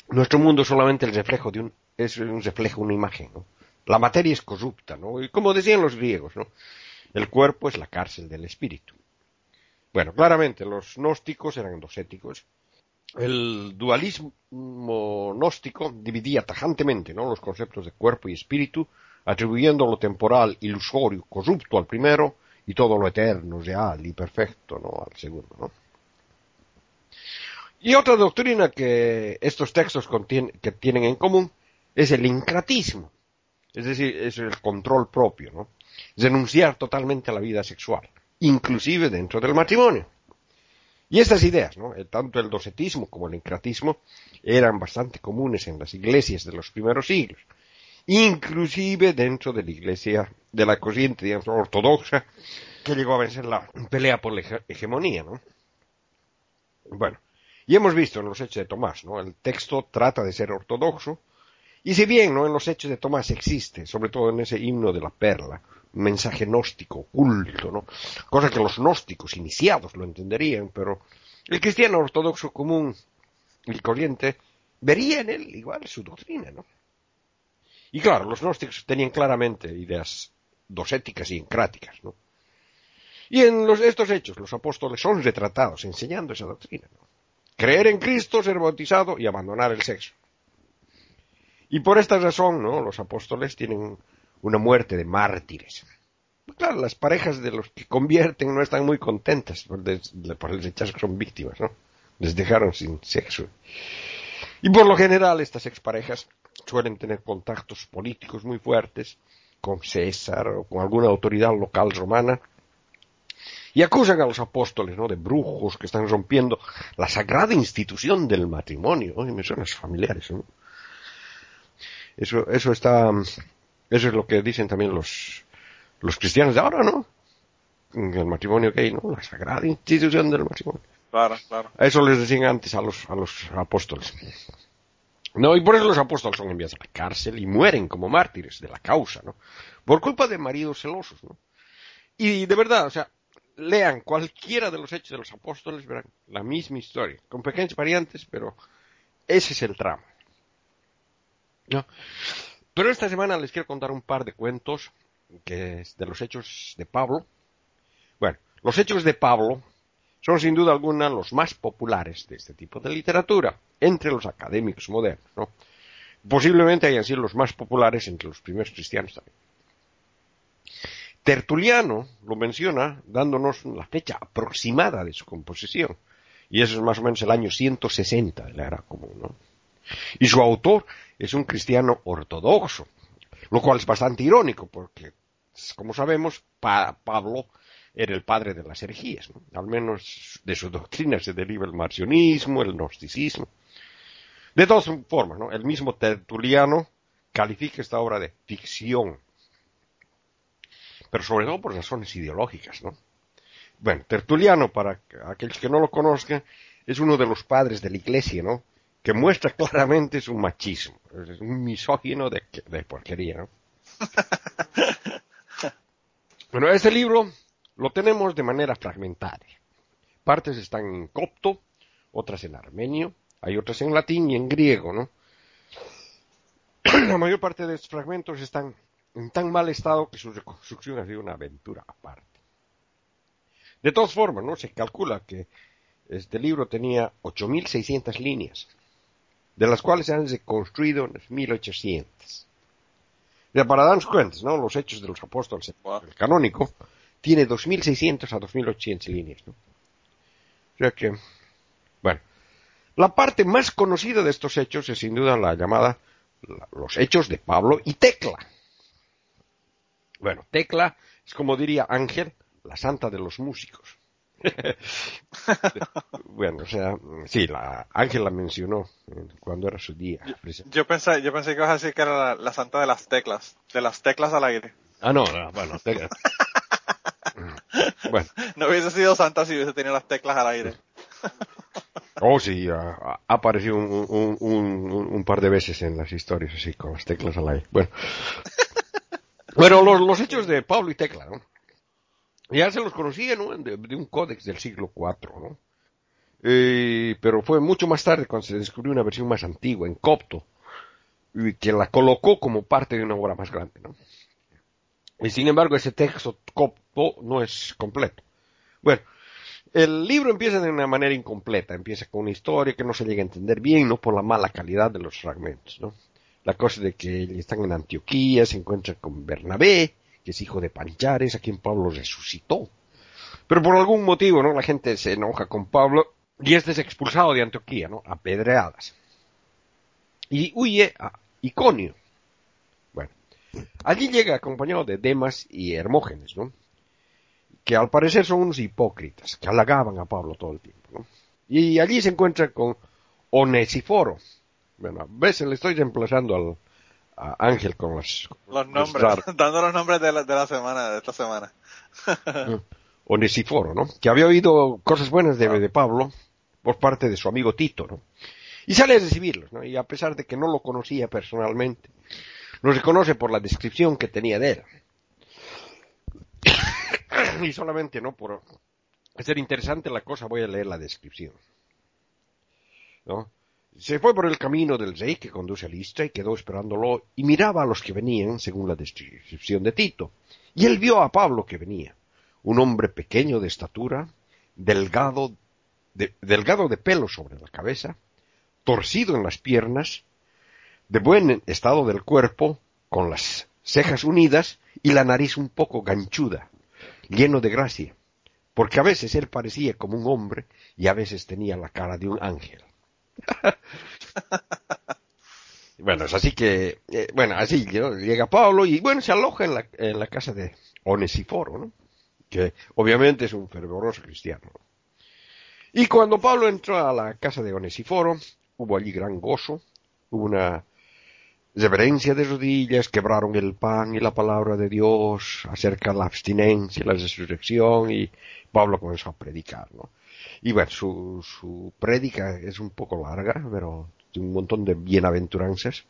nuestro mundo es solamente el reflejo de un, es un reflejo, una imagen, ¿no? La materia es corrupta, ¿no? Y como decían los griegos, ¿no? El cuerpo es la cárcel del espíritu. Bueno, claramente los gnósticos eran docéticos. El dualismo gnóstico dividía tajantemente ¿no? los conceptos de cuerpo y espíritu, atribuyendo lo temporal, ilusorio, corrupto al primero y todo lo eterno, real y perfecto al segundo. Y otra doctrina que estos textos que tienen en común es el incratismo, es decir, es el control propio, ¿no? renunciar totalmente a la vida sexual, inclusive dentro del matrimonio. Y estas ideas, ¿no? tanto el docetismo como el incratismo, eran bastante comunes en las iglesias de los primeros siglos, inclusive dentro de la iglesia, de la corriente ortodoxa, que llegó a vencer la pelea por la hegemonía. ¿no? Bueno, y hemos visto en los hechos de Tomás, ¿no? el texto trata de ser ortodoxo, y si bien ¿no? en los hechos de Tomás existe, sobre todo en ese himno de la perla, un mensaje gnóstico oculto, ¿no? cosa que los gnósticos iniciados lo entenderían, pero el cristiano ortodoxo común y corriente vería en él igual su doctrina, ¿no? Y claro, los gnósticos tenían claramente ideas docéticas y encráticas, ¿no? Y en estos hechos los apóstoles son retratados enseñando esa doctrina, ¿no? Creer en Cristo, ser bautizado y abandonar el sexo. Y por esta razón, ¿no? Los apóstoles tienen una muerte de mártires. Claro, las parejas de los que convierten no están muy contentas por, el rechazo que son víctimas, ¿no? Les dejaron sin sexo. Y por lo general estas exparejas suelen tener contactos políticos muy fuertes con César o con alguna autoridad local romana y acusan a los apóstoles ¿no? de brujos que están rompiendo la sagrada institución del matrimonio. Oye, me familiares. ¿no? Eso, eso está, eso es lo que dicen también los, los cristianos de ahora, ¿no? El matrimonio gay, ¿no? La sagrada institución del matrimonio. Claro, claro. Eso les decían antes a los, a los apóstoles. No, y por eso los apóstoles son enviados a la cárcel y mueren como mártires de la causa, ¿no? Por culpa de maridos celosos, ¿no? Y de verdad, o sea, lean cualquiera de los hechos de los apóstoles, verán la misma historia, con pequeñas variantes, pero ese es el tramo. Pero esta semana les quiero contar un par de cuentos que es de los hechos de Pablo. Bueno, los hechos de Pablo son sin duda alguna los más populares de este tipo de literatura entre los académicos modernos, ¿no? Posiblemente hayan sido los más populares entre los primeros cristianos también. Tertuliano lo menciona dándonos la fecha aproximada de su composición, y eso es más o menos el año 160 de la era común, ¿no? Y su autor es un cristiano ortodoxo, lo cual es bastante irónico porque, como sabemos, Pablo era el padre de las herejías, al menos de su doctrina se deriva el marcionismo, el gnosticismo. De todas formas, el mismo Tertuliano califica esta obra de ficción, pero sobre todo por razones ideológicas. ¿no? Bueno, Tertuliano, para aquellos que no lo conozcan, es uno de los padres de la Iglesia, ¿no? Que muestra claramente su machismo. Es un misógino de, porquería, ¿no? bueno, este libro lo tenemos de manera fragmentaria. Partes están en copto, otras en armenio, hay otras en latín y en griego, ¿no? La mayor parte de estos fragmentos están en tan mal estado que su reconstrucción ha sido una aventura aparte. De todas formas, ¿no? Se calcula que este libro tenía 8.600 líneas de las cuales se han reconstruido en 1800. Ya para darnos cuenta, ¿no? Los hechos de los apóstoles, el canónico, tiene 2600 a 2800 líneas, ¿no? O sea que, bueno, la parte más conocida de estos hechos es sin duda la llamada los hechos de Pablo y Tecla. Bueno, Tecla es como diría Ángel, la santa de los músicos. bueno, o sea, sí, la Ángel la mencionó cuando era su día. Yo, pensé, yo pensé que ibas a decir que era la, santa de las teclas, de las teclas al aire. Ah, no, no bueno, teclas. bueno. No hubiese sido santa si hubiese tenido las teclas al aire. Oh, sí, ha, aparecido un, un, un, par de veces en las historias así, con las teclas al aire. Bueno, bueno los, los hechos de Pablo y Tecla, ¿no? Ya se los conocía, ¿no? De, un códex del siglo IV, ¿no? eh, pero fue mucho más tarde cuando se descubrió una versión más antigua, en copto, y que la colocó como parte de una obra más grande. ¿no? Y sin embargo, ese texto copto no es completo. Bueno, el libro empieza de una manera incompleta, empieza con una historia que no se llega a entender bien, no por la mala calidad de los fragmentos, ¿no? La cosa de que están en Antioquía, se encuentran con Bernabé, que es hijo de Panchares, a quien Pablo resucitó. Pero por algún motivo, ¿no? La gente se enoja con Pablo y este es expulsado de Antioquía, ¿no? Apedreadas. Y huye a Iconio. Bueno, allí llega acompañado de Demas y Hermógenes, ¿no? Que al parecer son unos hipócritas, que halagaban a Pablo todo el tiempo. Y allí se encuentra con Onesiforo. Bueno, a veces le estoy reemplazando al a Ángel con los, los nombres, dando los nombres de la, de la semana, de esta semana. Onesiforo, ¿no? Que había oído cosas buenas de, de Pablo por parte de su amigo Tito, ¿no? Y sale a recibirlos, ¿no? Y a pesar de que no lo conocía personalmente, lo reconoce por la descripción que tenía de él. y solamente, ¿no? Por ser interesante la cosa, voy a leer la descripción. ¿No? Se fue por el camino del rey que conduce a Listra y quedó esperándolo y miraba a los que venían, según la descripción de Tito. Y él vio a Pablo que venía, un hombre pequeño de estatura, delgado de, delgado de pelo sobre la cabeza, torcido en las piernas, de buen estado del cuerpo, con las cejas unidas y la nariz un poco ganchuda, lleno de gracia, porque a veces él parecía como un hombre y a veces tenía la cara de un ángel. bueno, es así que, eh, bueno, así llega Pablo y bueno, se aloja en la, en la casa de Onesiforo, ¿no? que obviamente es un fervoroso cristiano. Y cuando Pablo entró a la casa de Onesiforo, hubo allí gran gozo, hubo una reverencia de rodillas, quebraron el pan y la palabra de Dios acerca de la abstinencia y la resurrección, y Pablo comenzó a predicar, ¿no? Y bueno, su, su prédica es un poco larga, pero tiene un montón de bienaventuranzas.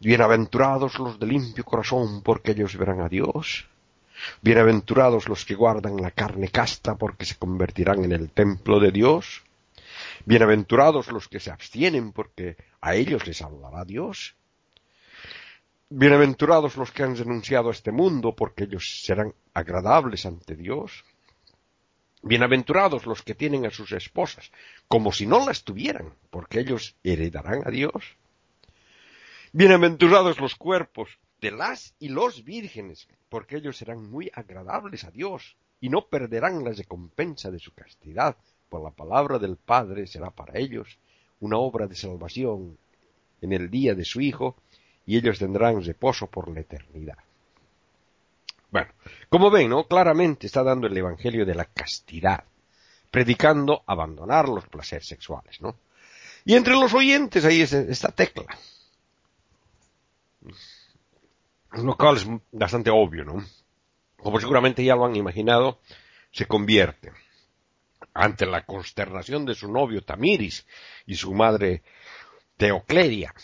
Bienaventurados los de limpio corazón, porque ellos verán a Dios. Bienaventurados los que guardan la carne casta, porque se convertirán en el templo de Dios. Bienaventurados los que se abstienen, porque a ellos les hablará Dios. Bienaventurados los que han renunciado a este mundo, porque ellos serán agradables ante Dios. Bienaventurados los que tienen a sus esposas, como si no las tuvieran, porque ellos heredarán a Dios. Bienaventurados los cuerpos de las y los vírgenes, porque ellos serán muy agradables a Dios y no perderán la recompensa de su castidad, por la palabra del Padre será para ellos una obra de salvación en el día de su Hijo, y ellos tendrán reposo por la eternidad. Bueno, como ven, ¿no? Claramente está dando el Evangelio de la castidad, predicando abandonar los placeres sexuales, ¿no? Y entre los oyentes ahí está esta tecla lo cual es bastante obvio, ¿no? Como seguramente ya lo han imaginado, se convierte ante la consternación de su novio Tamiris y su madre Teocleria,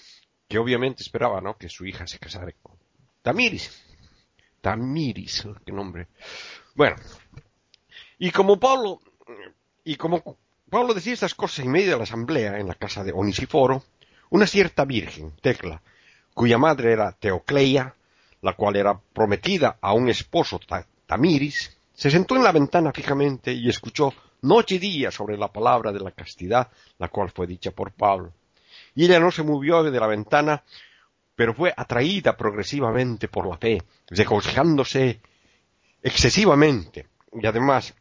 que obviamente esperaba, ¿no? Que su hija se casara con Tamiris. Tamiris, qué nombre. Bueno, y como Pablo, y como Pablo decía estas cosas en medio de la asamblea en la casa de Onisiforo, una cierta virgen, Tecla, cuya madre era Teocleia, la cual era prometida a un esposo Tamiris, se sentó en la ventana fijamente y escuchó noche y día sobre la palabra de la castidad, la cual fue dicha por Pablo. Y ella no se movió de la ventana, pero fue atraída progresivamente por la fe, regocijándose excesivamente. Y además,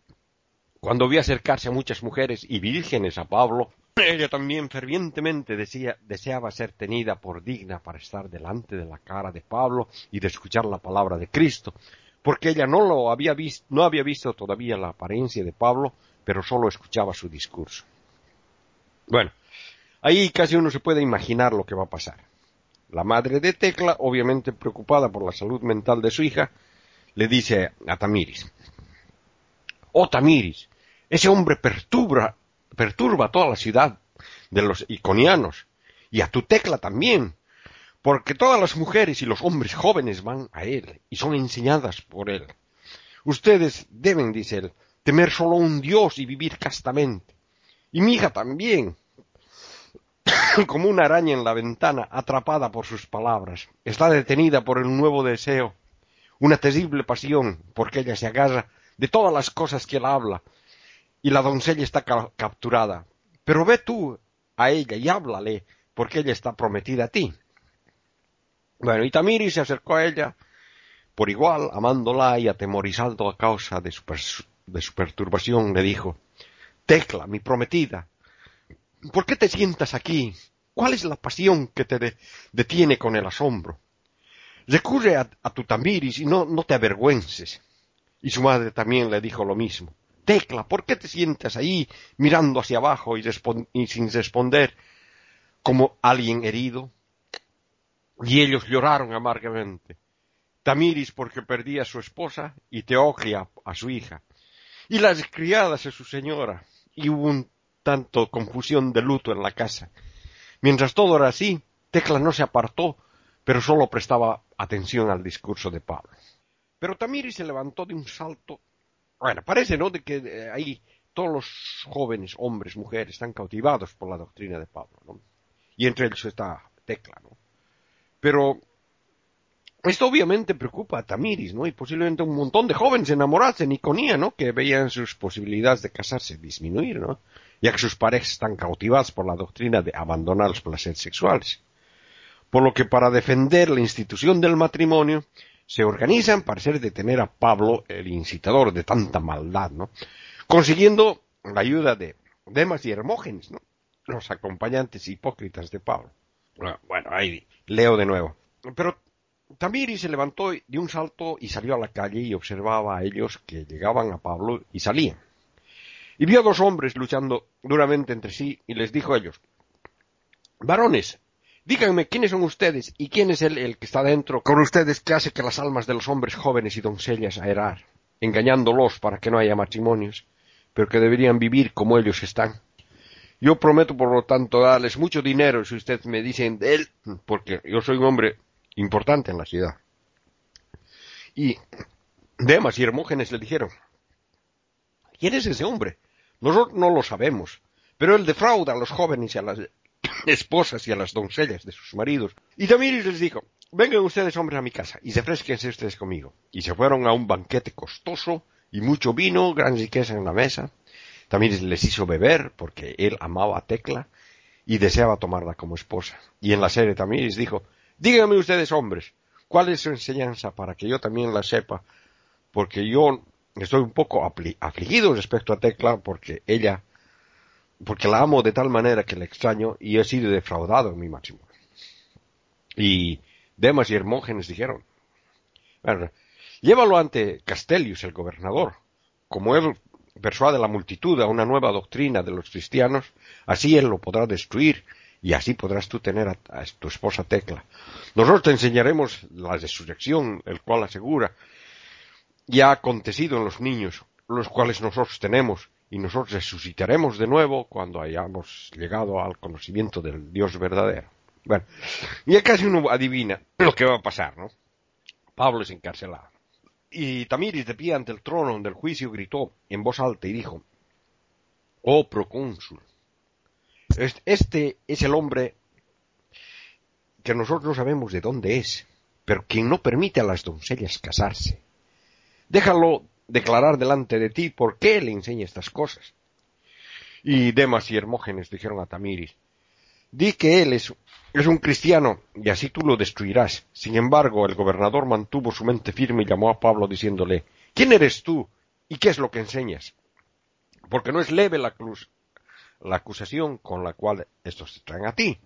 cuando vio acercarse a muchas mujeres y vírgenes a Pablo, ella también fervientemente deseaba ser tenida por digna para estar delante de la cara de Pablo y de escuchar la palabra de Cristo, porque ella no lo había visto, no había visto todavía la apariencia de Pablo, pero solo escuchaba su discurso. Bueno, ahí casi uno se puede imaginar lo que va a pasar. La madre de Tecla, obviamente preocupada por la salud mental de su hija, le dice a Tamiris, Oh Tamiris, ese hombre perturba perturba toda la ciudad de los iconianos y a tu tecla también, porque todas las mujeres y los hombres jóvenes van a él y son enseñadas por él. Ustedes deben, dice él, temer solo un Dios y vivir castamente. Y mi hija también, como una araña en la ventana, atrapada por sus palabras. Está detenida por el nuevo deseo, una terrible pasión, porque ella se agarra de todas las cosas que él habla, y la doncella está capturada. Pero ve tú a ella y háblale, porque ella está prometida a ti. Bueno, y Tamiri se acercó a ella por igual, amándola y atemorizando a causa de su, de su perturbación, le dijo, Tecla, mi prometida, ¿por qué te sientas aquí? ¿Cuál es la pasión que te detiene con el asombro? Recurre a, tu Tamiris y no, no te avergüences. Y su madre también le dijo lo mismo. Tecla, ¿por qué te sientas ahí mirando hacia abajo y, sin responder como alguien herido? Y ellos lloraron amargamente. Tamiris porque perdía a su esposa y Teoclia a su hija. Y las criadas a su señora. Y un tanto confusión de luto en la casa. Mientras todo era así, Tecla no se apartó, pero solo prestaba atención al discurso de Pablo. Pero Tamiris se levantó de un salto. Bueno, parece, ¿no?, de que eh, ahí todos los jóvenes, hombres, mujeres, están cautivados por la doctrina de Pablo, ¿no? Y entre ellos está Tecla, ¿no? Pero esto obviamente preocupa a Tamiris, ¿no? Y posiblemente un montón de jóvenes enamorados en Iconía, ¿no? Que veían sus posibilidades de casarse disminuir, ¿no? Ya que sus parejas están cautivadas por la doctrina de abandonar los placeres sexuales. Por lo que para defender la institución del matrimonio, se organizan para hacer detener a Pablo, el incitador de tanta maldad, ¿no? Consiguiendo la ayuda de Demas y Hermógenes, ¿no? Los acompañantes hipócritas de Pablo. Bueno, ahí leo de nuevo. Pero Tamiri se levantó de un salto y salió a la calle y observaba a ellos que llegaban a Pablo y salían. Y vio dos hombres luchando duramente entre sí y les dijo a ellos, varones, díganme quiénes son ustedes y quién es el, el que está dentro con ustedes que hace que las almas de los hombres jóvenes y doncellas aerar, engañándolos para que no haya matrimonios, pero que deberían vivir como ellos están. Yo prometo, por lo tanto, darles mucho dinero si ustedes me dicen de él, porque yo soy un hombre importante en la ciudad. Y Demas y Hermógenes le dijeron, ¿quién es ese hombre? Nosotros no lo sabemos, pero él defrauda a los jóvenes y a las esposas y a las doncellas de sus maridos. Y Damiris les dijo, vengan ustedes hombres a mi casa y refresquense ustedes conmigo. Y se fueron a un banquete costoso y mucho vino, gran riqueza en la mesa. También les hizo beber porque él amaba a Tecla y deseaba tomarla como esposa. Y en la serie les dijo, Díganme ustedes, hombres, ¿cuál es su enseñanza para que yo también la sepa? Porque yo estoy un poco afligido respecto a Tecla porque ella, porque la amo de tal manera que la extraño y he sido defraudado en mi máximo. Y Demas y Hermógenes dijeron, bueno, llévalo ante Castellius, el gobernador. Como él persuade a la multitud a una nueva doctrina de los cristianos, así él lo podrá destruir y así podrás tú tener a, tu esposa Tecla. Nosotros te enseñaremos la resurrección, el cual asegura, ya ha acontecido en los niños, los cuales nosotros tenemos, y nosotros resucitaremos de nuevo cuando hayamos llegado al conocimiento del Dios verdadero. Bueno, ya casi uno adivina lo que va a pasar, ¿no? Pablo es encarcelado. Y Tamiris, de pie ante el trono del juicio, gritó en voz alta y dijo, Oh procónsul, este es el hombre que nosotros no sabemos de dónde es, pero quien no permite a las doncellas casarse. Déjalo declarar delante de ti por qué le enseña estas cosas. Y Demas y Hermógenes dijeron a Tamiris, di que él es, un cristiano y así tú lo destruirás. Sin embargo, el gobernador mantuvo su mente firme y llamó a Pablo diciéndole, ¿quién eres tú y qué es lo que enseñas? Porque no es leve la cruz, la acusación con la cual estos te traen a ti.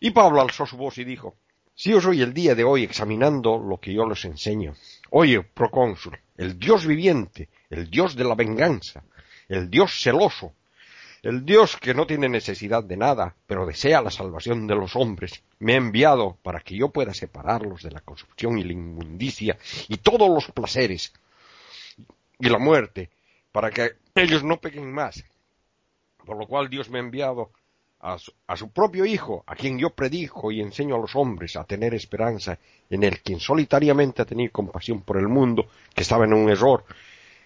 Y Pablo alzó su voz y dijo, si yo soy el día de hoy examinando lo que yo les enseño. Oye, procónsul, el Dios viviente, el Dios de la venganza, el Dios celoso, el Dios que no tiene necesidad de nada, pero desea la salvación de los hombres, me ha enviado para que yo pueda separarlos de la corrupción y la inmundicia y todos los placeres y la muerte, para que ellos no peguen más. Por lo cual Dios me ha enviado a su, propio Hijo, a quien yo predijo y enseño a los hombres a tener esperanza en el quien solitariamente ha tenido compasión por el mundo, que estaba en un error,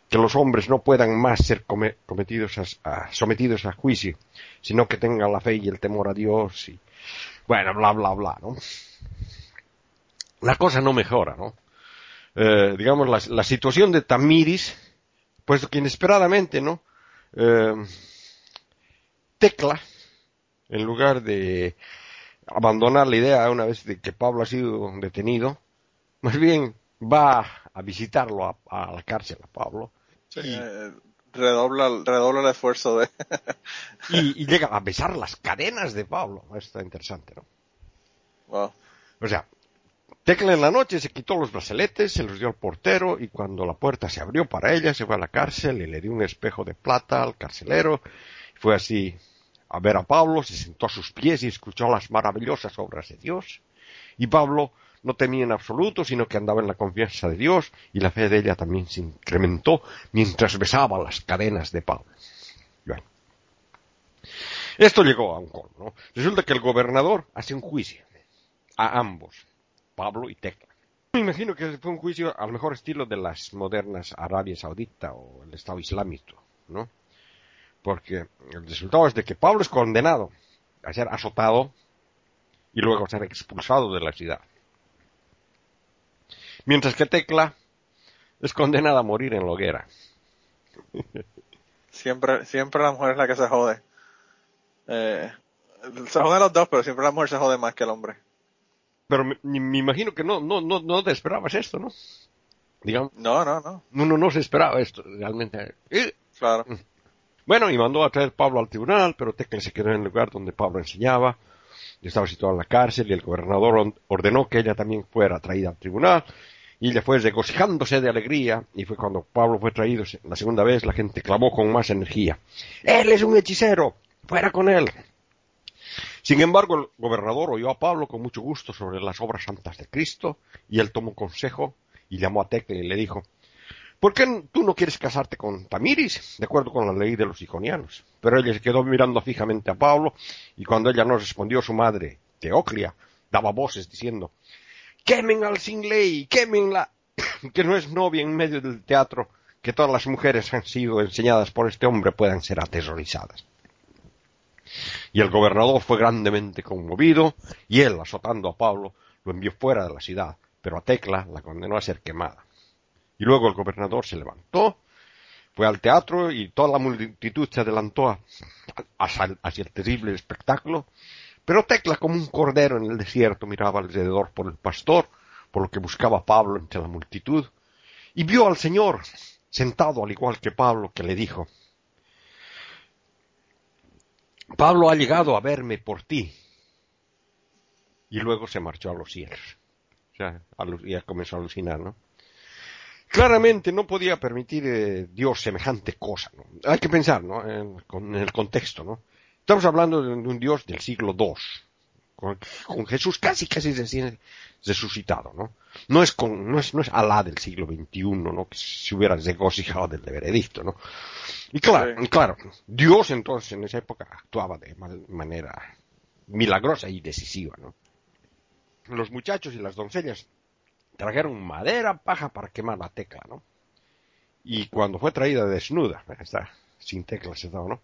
que los hombres no puedan más ser cometidos a, sometidos a juicio, sino que tengan la fe y el temor a Dios y, bueno, bla, bla, bla, ¿no? La cosa no mejora, ¿no? Eh, digamos, la, la, situación de Tamiris, puesto que inesperadamente, ¿no? Eh, Tecla, en lugar de abandonar la idea una vez de que Pablo ha sido detenido, más bien va a visitarlo a, la cárcel a Pablo. Eh, redobla, redobla el esfuerzo de... y, llega a besar las cadenas de Pablo. Está interesante, ¿no? Wow. O sea, Tecla en la noche se quitó los brazaletes, se los dio al portero y cuando la puerta se abrió para ella se fue a la cárcel y le dio un espejo de plata al carcelero. Fue así a ver a Pablo, se sentó a sus pies y escuchó las maravillosas obras de Dios. Y Pablo no temía en absoluto, sino que andaba en la confianza de Dios y la fe de ella también se incrementó mientras besaba las cadenas de Pablo. Esto llegó a un colmo. Resulta que el gobernador hace un juicio a ambos, Pablo y Tecla. Me imagino que fue un juicio al mejor estilo de las modernas Arabia Saudita o el Estado Islámico, ¿no? Porque el resultado es de que Pablo es condenado a ser azotado y luego a ser expulsado de la ciudad. Mientras que Tecla es condenada a morir en la hoguera. Siempre, siempre la mujer es la que se jode. Eh, se joden los dos, pero siempre la mujer se jode más que el hombre. Pero me, imagino que no, no, no, no te esperabas esto, ¿no? Digamos. No, no, no. Uno no se esperaba esto, realmente. Claro. Bueno, y mandó a traer Pablo al tribunal, pero Tecla se quedó en el lugar donde Pablo enseñaba. Estaba situado en la cárcel y el gobernador ordenó que ella también fuera traída al tribunal. Y ella fue regocijándose de alegría, y fue cuando Pablo fue traído la segunda vez, la gente clamó con más energía. ¡Él es un hechicero! ¡Fuera con él! Sin embargo, el gobernador oyó a Pablo con mucho gusto sobre las obras santas de Cristo, y él tomó consejo y llamó a Tecla y le dijo, ¿por qué tú no quieres casarte con Tamiris? De acuerdo con la ley de los iconianos. Pero ella se quedó mirando fijamente a Pablo, y cuando ella no respondió, su madre, Teoclia, daba voces diciendo, quemen al sin ley, quemenla, que no es novia en medio del teatro, que todas las mujeres han sido enseñadas por este hombre puedan ser aterrorizadas. Y el gobernador fue grandemente conmovido, y él, azotando a Pablo, lo envió fuera de la ciudad, pero a Tecla la condenó a ser quemada. Y luego el gobernador se levantó, fue al teatro y toda la multitud se adelantó hacia el terrible espectáculo, pero Tecla como un cordero en el desierto miraba alrededor por el pastor, por lo que buscaba Pablo entre la multitud, y vio al Señor sentado al igual que Pablo, que le dijo, Pablo ha llegado a verme por ti. Y luego se marchó a los cielos. O sea, ya comenzó a alucinar, ¿no? Claramente no podía permitir eh, Dios semejante cosa, ¿no? Hay que pensar, ¿no? En, el contexto, ¿no? Estamos hablando de un Dios del siglo II, con, Jesús casi casi recién resucitado, ¿no? No es con, no es, no es Alá del siglo XXI, ¿no? Que se hubiera regocijado del veredicto, ¿no? Y claro, claro, Dios entonces en esa época actuaba de manera milagrosa y decisiva, ¿no? Los muchachos y las doncellas trajeron madera, paja para quemar la tecla, ¿no? Y cuando fue traída desnuda, está sin teclas, ¿no?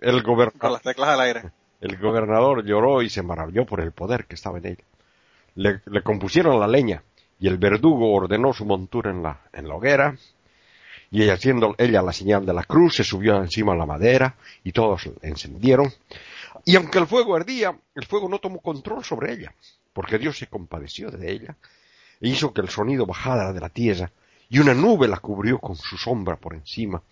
El gobernador. Las teclas al aire. El gobernador lloró y se maravilló por el poder que estaba en él. Le, le compusieron la leña y el verdugo ordenó su montura en la, en la hoguera y haciendo ella la señal de la cruz se subió encima la madera y todos encendieron. Y aunque el fuego ardía, el fuego no tomó control sobre ella, porque Dios se compadeció de ella hizo que el sonido bajara de la tierra y una nube la cubrió con su sombra por encima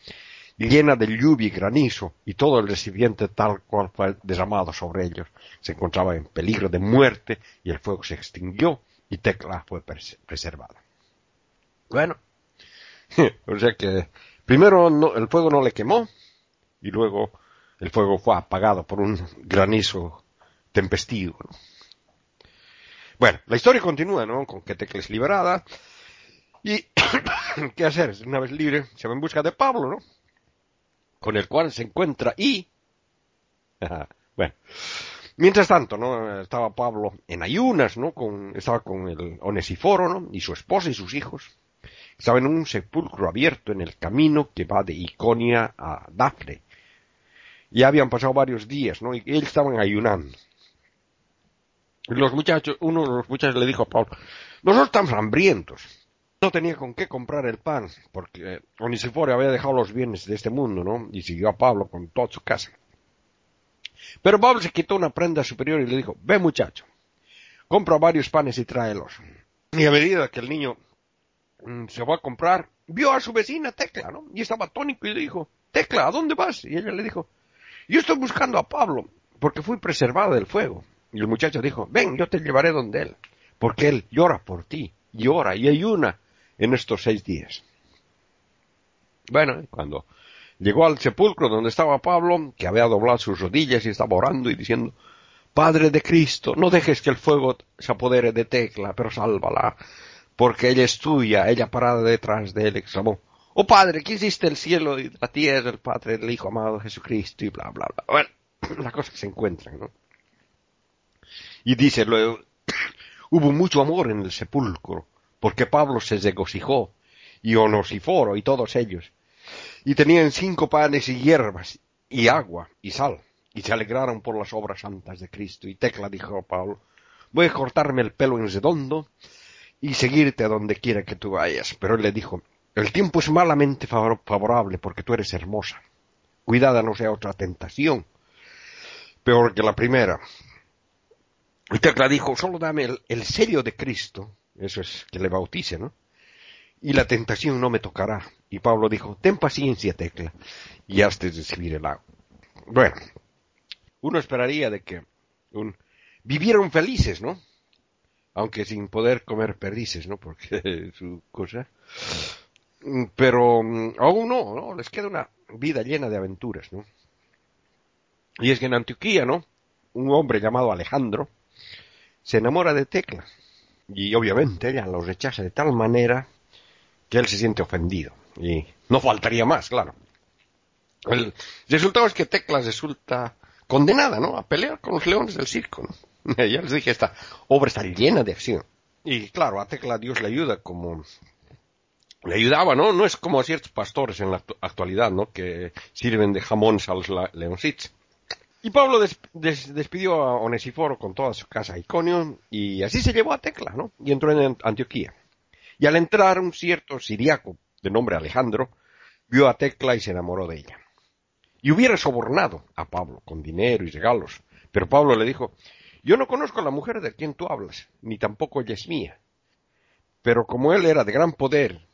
llena de lluvia y granizo, y todo el recipiente tal cual fue derramado sobre ellos se encontraba en peligro de muerte, y el fuego se extinguió, y Tecla fue preservada. Bueno, o sea que primero el fuego no le quemó, y luego el fuego fue apagado por un granizo tempestivo. Bueno, la historia continúa, ¿no? Con que Tecla es liberada, y ¿qué hacer? Una vez libre, se va en busca de Pablo, ¿no? con el cual se encuentra y... bueno, mientras tanto, ¿no? Estaba Pablo en ayunas, ¿no? Con, estaba con el Onesiforo, ¿no? Y su esposa y sus hijos, Estaba en un sepulcro abierto en el camino que va de Iconia a Dafne. Ya habían pasado varios días, ¿no? Y ellos estaban ayunando. Los muchachos, uno de los muchachos le dijo a Pablo, nosotros estamos hambrientos. No tenía con qué comprar el pan, porque Onisifore había dejado los bienes de este mundo, ¿no? Y siguió a Pablo con toda su casa. Pero Pablo se quitó una prenda superior y le dijo, ve muchacho, compra varios panes y tráelos. Y a medida que el niño mm, se va a comprar, vio a su vecina Tecla, ¿no? Y estaba tónico y le dijo, Tecla, ¿a dónde vas? Y ella le dijo, yo estoy buscando a Pablo, porque fui preservada del fuego. Y el muchacho dijo, ven, yo te llevaré donde él, porque él llora por ti, llora y ayuna en estos seis días. Bueno, cuando llegó al sepulcro donde estaba Pablo, que había doblado sus rodillas y estaba orando y diciendo, Padre de Cristo, no dejes que el fuego se apodere de Tecla, pero sálvala, porque ella es tuya, ella parada detrás de él, exclamó, Oh Padre, ¿qué hiciste el cielo y la tierra, el Padre del Hijo amado Jesucristo y bla, bla, bla. Bueno, las cosas que se encuentran, ¿no? Y dice hubo mucho amor en el sepulcro, porque Pablo se regocijó, y Onosiforo y todos ellos, y tenían cinco panes y hierbas, y agua, y sal, y se alegraron por las obras santas de Cristo. Y Tecla dijo a Pablo, voy a cortarme el pelo en redondo y seguirte a donde quiera que tú vayas. Pero él le dijo, el tiempo es malamente favorable porque tú eres hermosa. Cuidada no sea otra tentación, peor que la primera. Y Tecla dijo, solo dame el, el de Cristo, eso es que le bautice, ¿no? Y la tentación no me tocará. Y Pablo dijo, ten paciencia, Tecla, y has de recibir el agua. Bueno, uno esperaría de que un, vivieron felices, ¿no? Aunque sin poder comer perdices, ¿no? Porque su cosa. Pero mm, aún no, ¿no? Les queda una vida llena de aventuras, ¿no? Y es que en Antioquía, ¿no? Un hombre llamado Alejandro se enamora de Tecla. Y obviamente ella lo rechaza de tal manera que él se siente ofendido. Y no faltaría más, claro. El resultado es que Tecla resulta condenada, ¿no? A pelear con los leones del circo, ya les dije, esta obra está llena de acción. Y claro, a Tecla Dios le ayuda como le ayudaba, ¿no? No es como a ciertos pastores en la actualidad, ¿no? Que sirven de jamones a los leoncitos. Y Pablo despidió a Onesiforo con toda su casa a Iconio y así se llevó a Tecla, ¿no? Y entró en Antioquía. Y al entrar un cierto siriaco de nombre Alejandro vio a Tecla y se enamoró de ella y hubiera sobornado a Pablo con dinero y regalos. Pero Pablo le dijo, yo no conozco a la mujer de quien tú hablas, ni tampoco ella es mía. Pero como él era de gran poder,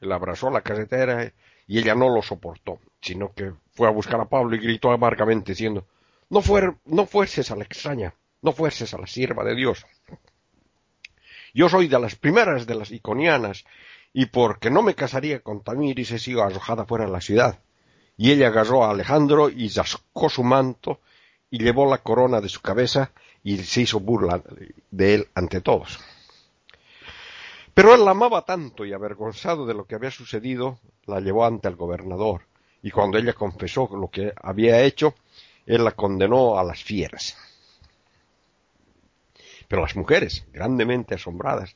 él abrazó la carretera y ella no lo soportó, sino que fue a buscar a Pablo y gritó amargamente diciendo, no, no fuerces a la extraña, no fuerces a la sierva de Dios. Yo soy de las primeras de las iconianas, y porque no me casaría con Tamiris he sido arrojada fuera de la ciudad. Y ella agarró a Alejandro y zascó su manto y llevó la corona de su cabeza y se hizo burla de él ante todos. Pero él la amaba tanto y avergonzado de lo que había sucedido, la llevó ante el gobernador, y cuando ella confesó lo que había hecho, él la condenó a las fieras. Pero las mujeres, grandemente asombradas,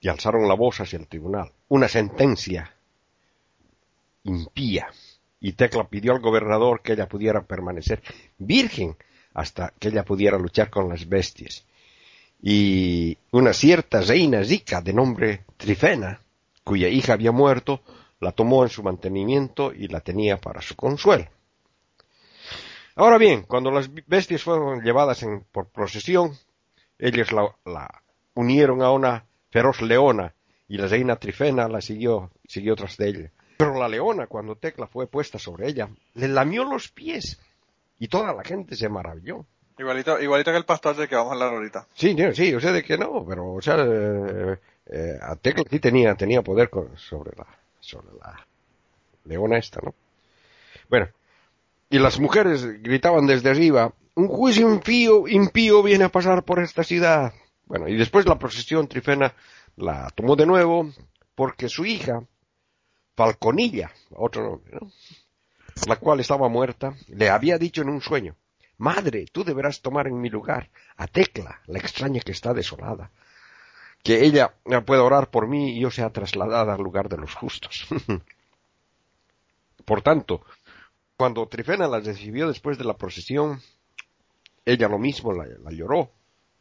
y alzaron la voz hacia el tribunal. Una sentencia impía y Tecla pidió al gobernador que ella pudiera permanecer virgen hasta que ella pudiera luchar con las bestias. Y una cierta reina Zika de nombre Trifena, cuya hija había muerto, la tomó en su mantenimiento y la tenía para su consuelo. Ahora bien, cuando las bestias fueron llevadas por procesión, ellos la, la, unieron a una feroz leona y la reina Trifena la siguió, siguió tras de ella. Pero la leona, cuando Tecla fue puesta sobre ella, le lamió los pies y toda la gente se maravilló. Igualito, igualito que el pastor que vamos a hablar ahorita. Sí, sí, yo sé de que no, pero, o sea, eh, eh, a Tecla sí tenía, tenía poder sobre la, sobre la leona esta, ¿no? Bueno, y las mujeres gritaban desde arriba, un juicio impío, impío viene a pasar por esta ciudad. Bueno, y después la procesión Trifena la tomó de nuevo porque su hija, Falconilla, otro nombre, ¿no? la cual estaba muerta, le había dicho en un sueño, Madre, tú deberás tomar en mi lugar a Tecla, la extraña que está desolada, que ella pueda orar por mí y yo sea trasladada al lugar de los justos. por tanto, cuando Trifena la recibió después de la procesión, ella lo mismo la, lloró,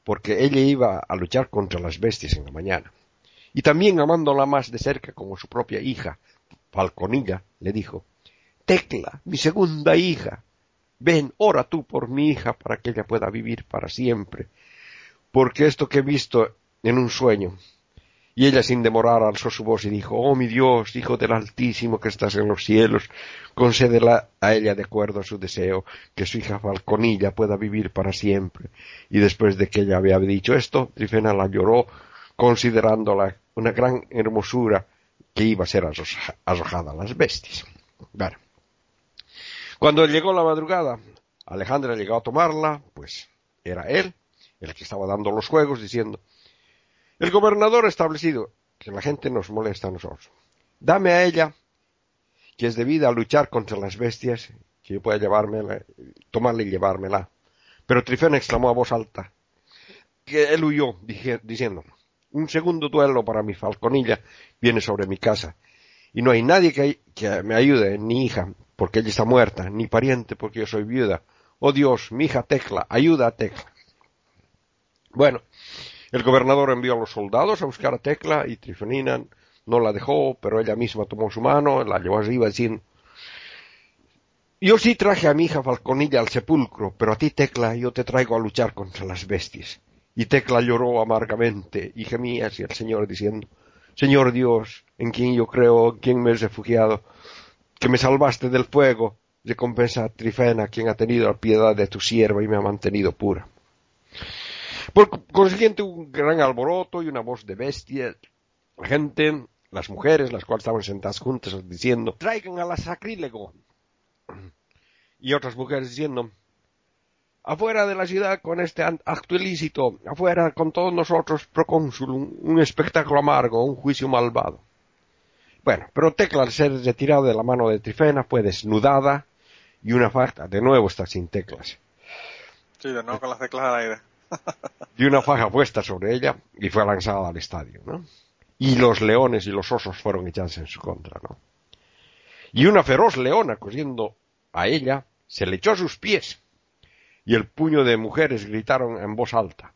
porque ella iba a luchar contra las bestias en la mañana. Y también amándola más de cerca como su propia hija, Falconilla, le dijo, Tecla, mi segunda hija, ven, ora tú por mi hija para que ella pueda vivir para siempre, porque esto que he visto en un sueño y ella sin demorar alzó su voz y dijo, Oh mi Dios, Hijo del Altísimo que estás en los cielos, concédela a ella de acuerdo a su deseo, que su hija Falconilla pueda vivir para siempre. Y después de que ella había dicho esto, Trifena la lloró, considerándola una gran hermosura que iba a ser arrojada a las bestias. Cuando llegó la madrugada, Alejandra llegó a tomarla, pues era él, el que estaba dando los juegos, diciendo, el gobernador ha establecido que la gente nos molesta a nosotros. Dame a ella, que es debida a luchar contra las bestias, que yo pueda llevármela, tomarla y llevármela. Pero Trifena exclamó a voz alta, que él huyó, diciendo, un segundo duelo para mi falconilla viene sobre mi casa, y no hay nadie que, que me ayude, ni hija, porque ella está muerta, ni pariente, porque yo soy viuda. Oh Dios, mi hija Tecla, ayuda a Tecla. Bueno, el gobernador envió a los soldados a buscar a Tecla y Trifonina no la dejó, pero ella misma tomó su mano, la llevó arriba diciendo, yo sí traje a mi hija Falconilla al sepulcro, pero a ti, Tecla, yo te traigo a luchar contra las bestias. Y Tecla lloró amargamente y gemía hacia el Señor diciendo, Señor Dios, en quien yo creo, en quien me he refugiado, que me salvaste del fuego, recompensa a Trifena, quien ha tenido la piedad de tu sierva y me ha mantenido pura. Por consiguiente, un gran alboroto y una voz de bestia. La gente, las mujeres, las cuales estaban sentadas juntas, diciendo, traigan a la sacrílego. Y otras mujeres diciendo, afuera de la ciudad con este acto ilícito, afuera con todos nosotros, procónsul, un, espectáculo amargo, un juicio malvado. Bueno, pero Tecla, al ser retirado de la mano de Trifena, fue desnudada y una faja, de nuevo está sin teclas. Sí, de nuevo con las teclas al aire y una faja puesta sobre ella y fue lanzada al estadio, ¿no? Y los leones y los osos fueron echados en su contra, ¿no? Y una feroz leona cogiendo a ella se le echó a sus pies y el puño de mujeres gritaron en voz alta.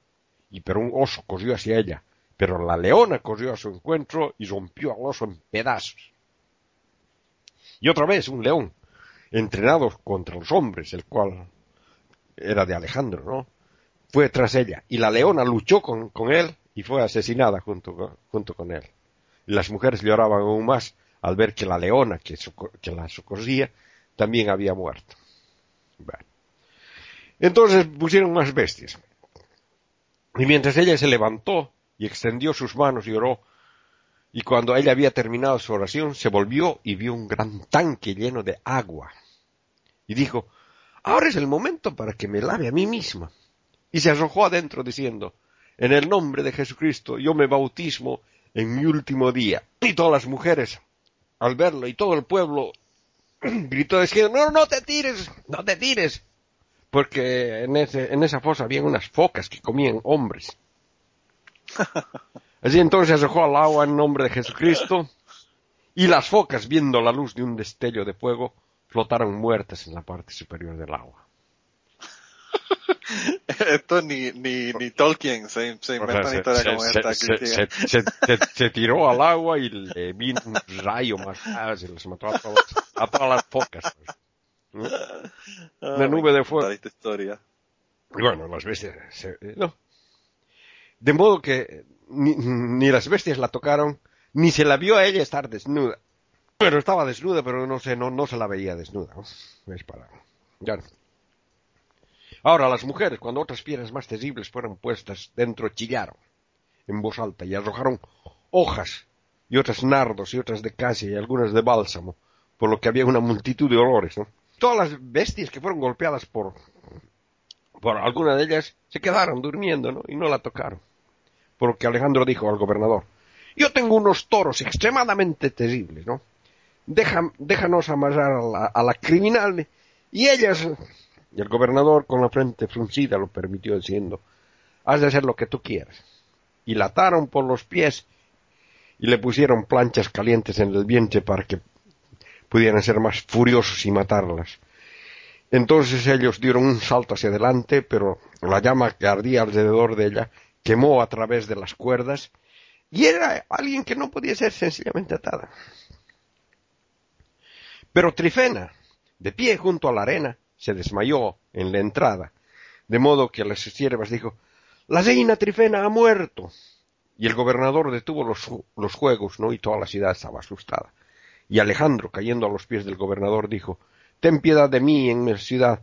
Y pero un oso corrió hacia ella, pero la leona corrió a su encuentro y rompió al oso en pedazos. Y otra vez un león, entrenado contra los hombres, el cual era de Alejandro, ¿no? Fue tras ella y la leona luchó con, él y fue asesinada junto con, junto con él. las mujeres lloraban aún más al ver que la leona que, la socorría también había muerto. Entonces pusieron más bestias. Y mientras ella se levantó y extendió sus manos y oró, y cuando ella había terminado su oración, se volvió y vio un gran tanque lleno de agua. Y dijo, ahora es el momento para que me lave a mí misma y se arrojó adentro diciendo, en el nombre de Jesucristo yo me bautismo en mi último día. Y todas las mujeres, al verlo, y todo el pueblo gritó diciendo, no, no te tires, no te tires, porque en, ese, en esa fosa había unas focas que comían hombres. Así entonces se arrojó al agua en nombre de Jesucristo, y las focas, viendo la luz de un destello de fuego, flotaron muertas en la parte superior del agua. Esto ni, ni, ni Tolkien se, se inventa una historia como esta. Se, se, tiró al agua y le vino un rayo más y se les mató a, todas, a todas las focas. Pues. Una nube de fuego. Esta historia. Y bueno, las bestias, no. De modo que ni, ni, las bestias la tocaron, ni se la vio a ella estar desnuda. Pero estaba desnuda, pero no sé, no, no se la veía desnuda. Es para, ya no. Ahora las mujeres, cuando otras piedras más terribles fueron puestas dentro, chillaron en voz alta y arrojaron hojas y otras nardos y otras de casia y algunas de bálsamo, por lo que había una multitud de olores. ¿no? Todas las bestias que fueron golpeadas por, por alguna de ellas se quedaron durmiendo ¿no? y no la tocaron. Por lo que Alejandro dijo al gobernador, yo tengo unos toros extremadamente terribles, ¿no? déjanos amarrar a la, a la criminal y ellas y el gobernador, con la frente fruncida, lo permitió diciendo, has de hacer lo que tú quieras. y la ataron por los pies y le pusieron planchas calientes en el vientre para que pudieran ser más furiosos y matarlas. Entonces ellos dieron un salto hacia adelante, pero la llama que ardía alrededor de ella quemó a través de las cuerdas y era alguien que no podía ser sencillamente atada. Pero Trifena, de pie junto a la arena, se desmayó en la entrada, de modo que a las siervas dijo, la reina Trifena ha muerto. Y el gobernador detuvo los, juegos, ¿no? Y toda la ciudad estaba asustada. Y Alejandro, cayendo a los pies del gobernador, dijo, Ten piedad de mí en mi ciudad,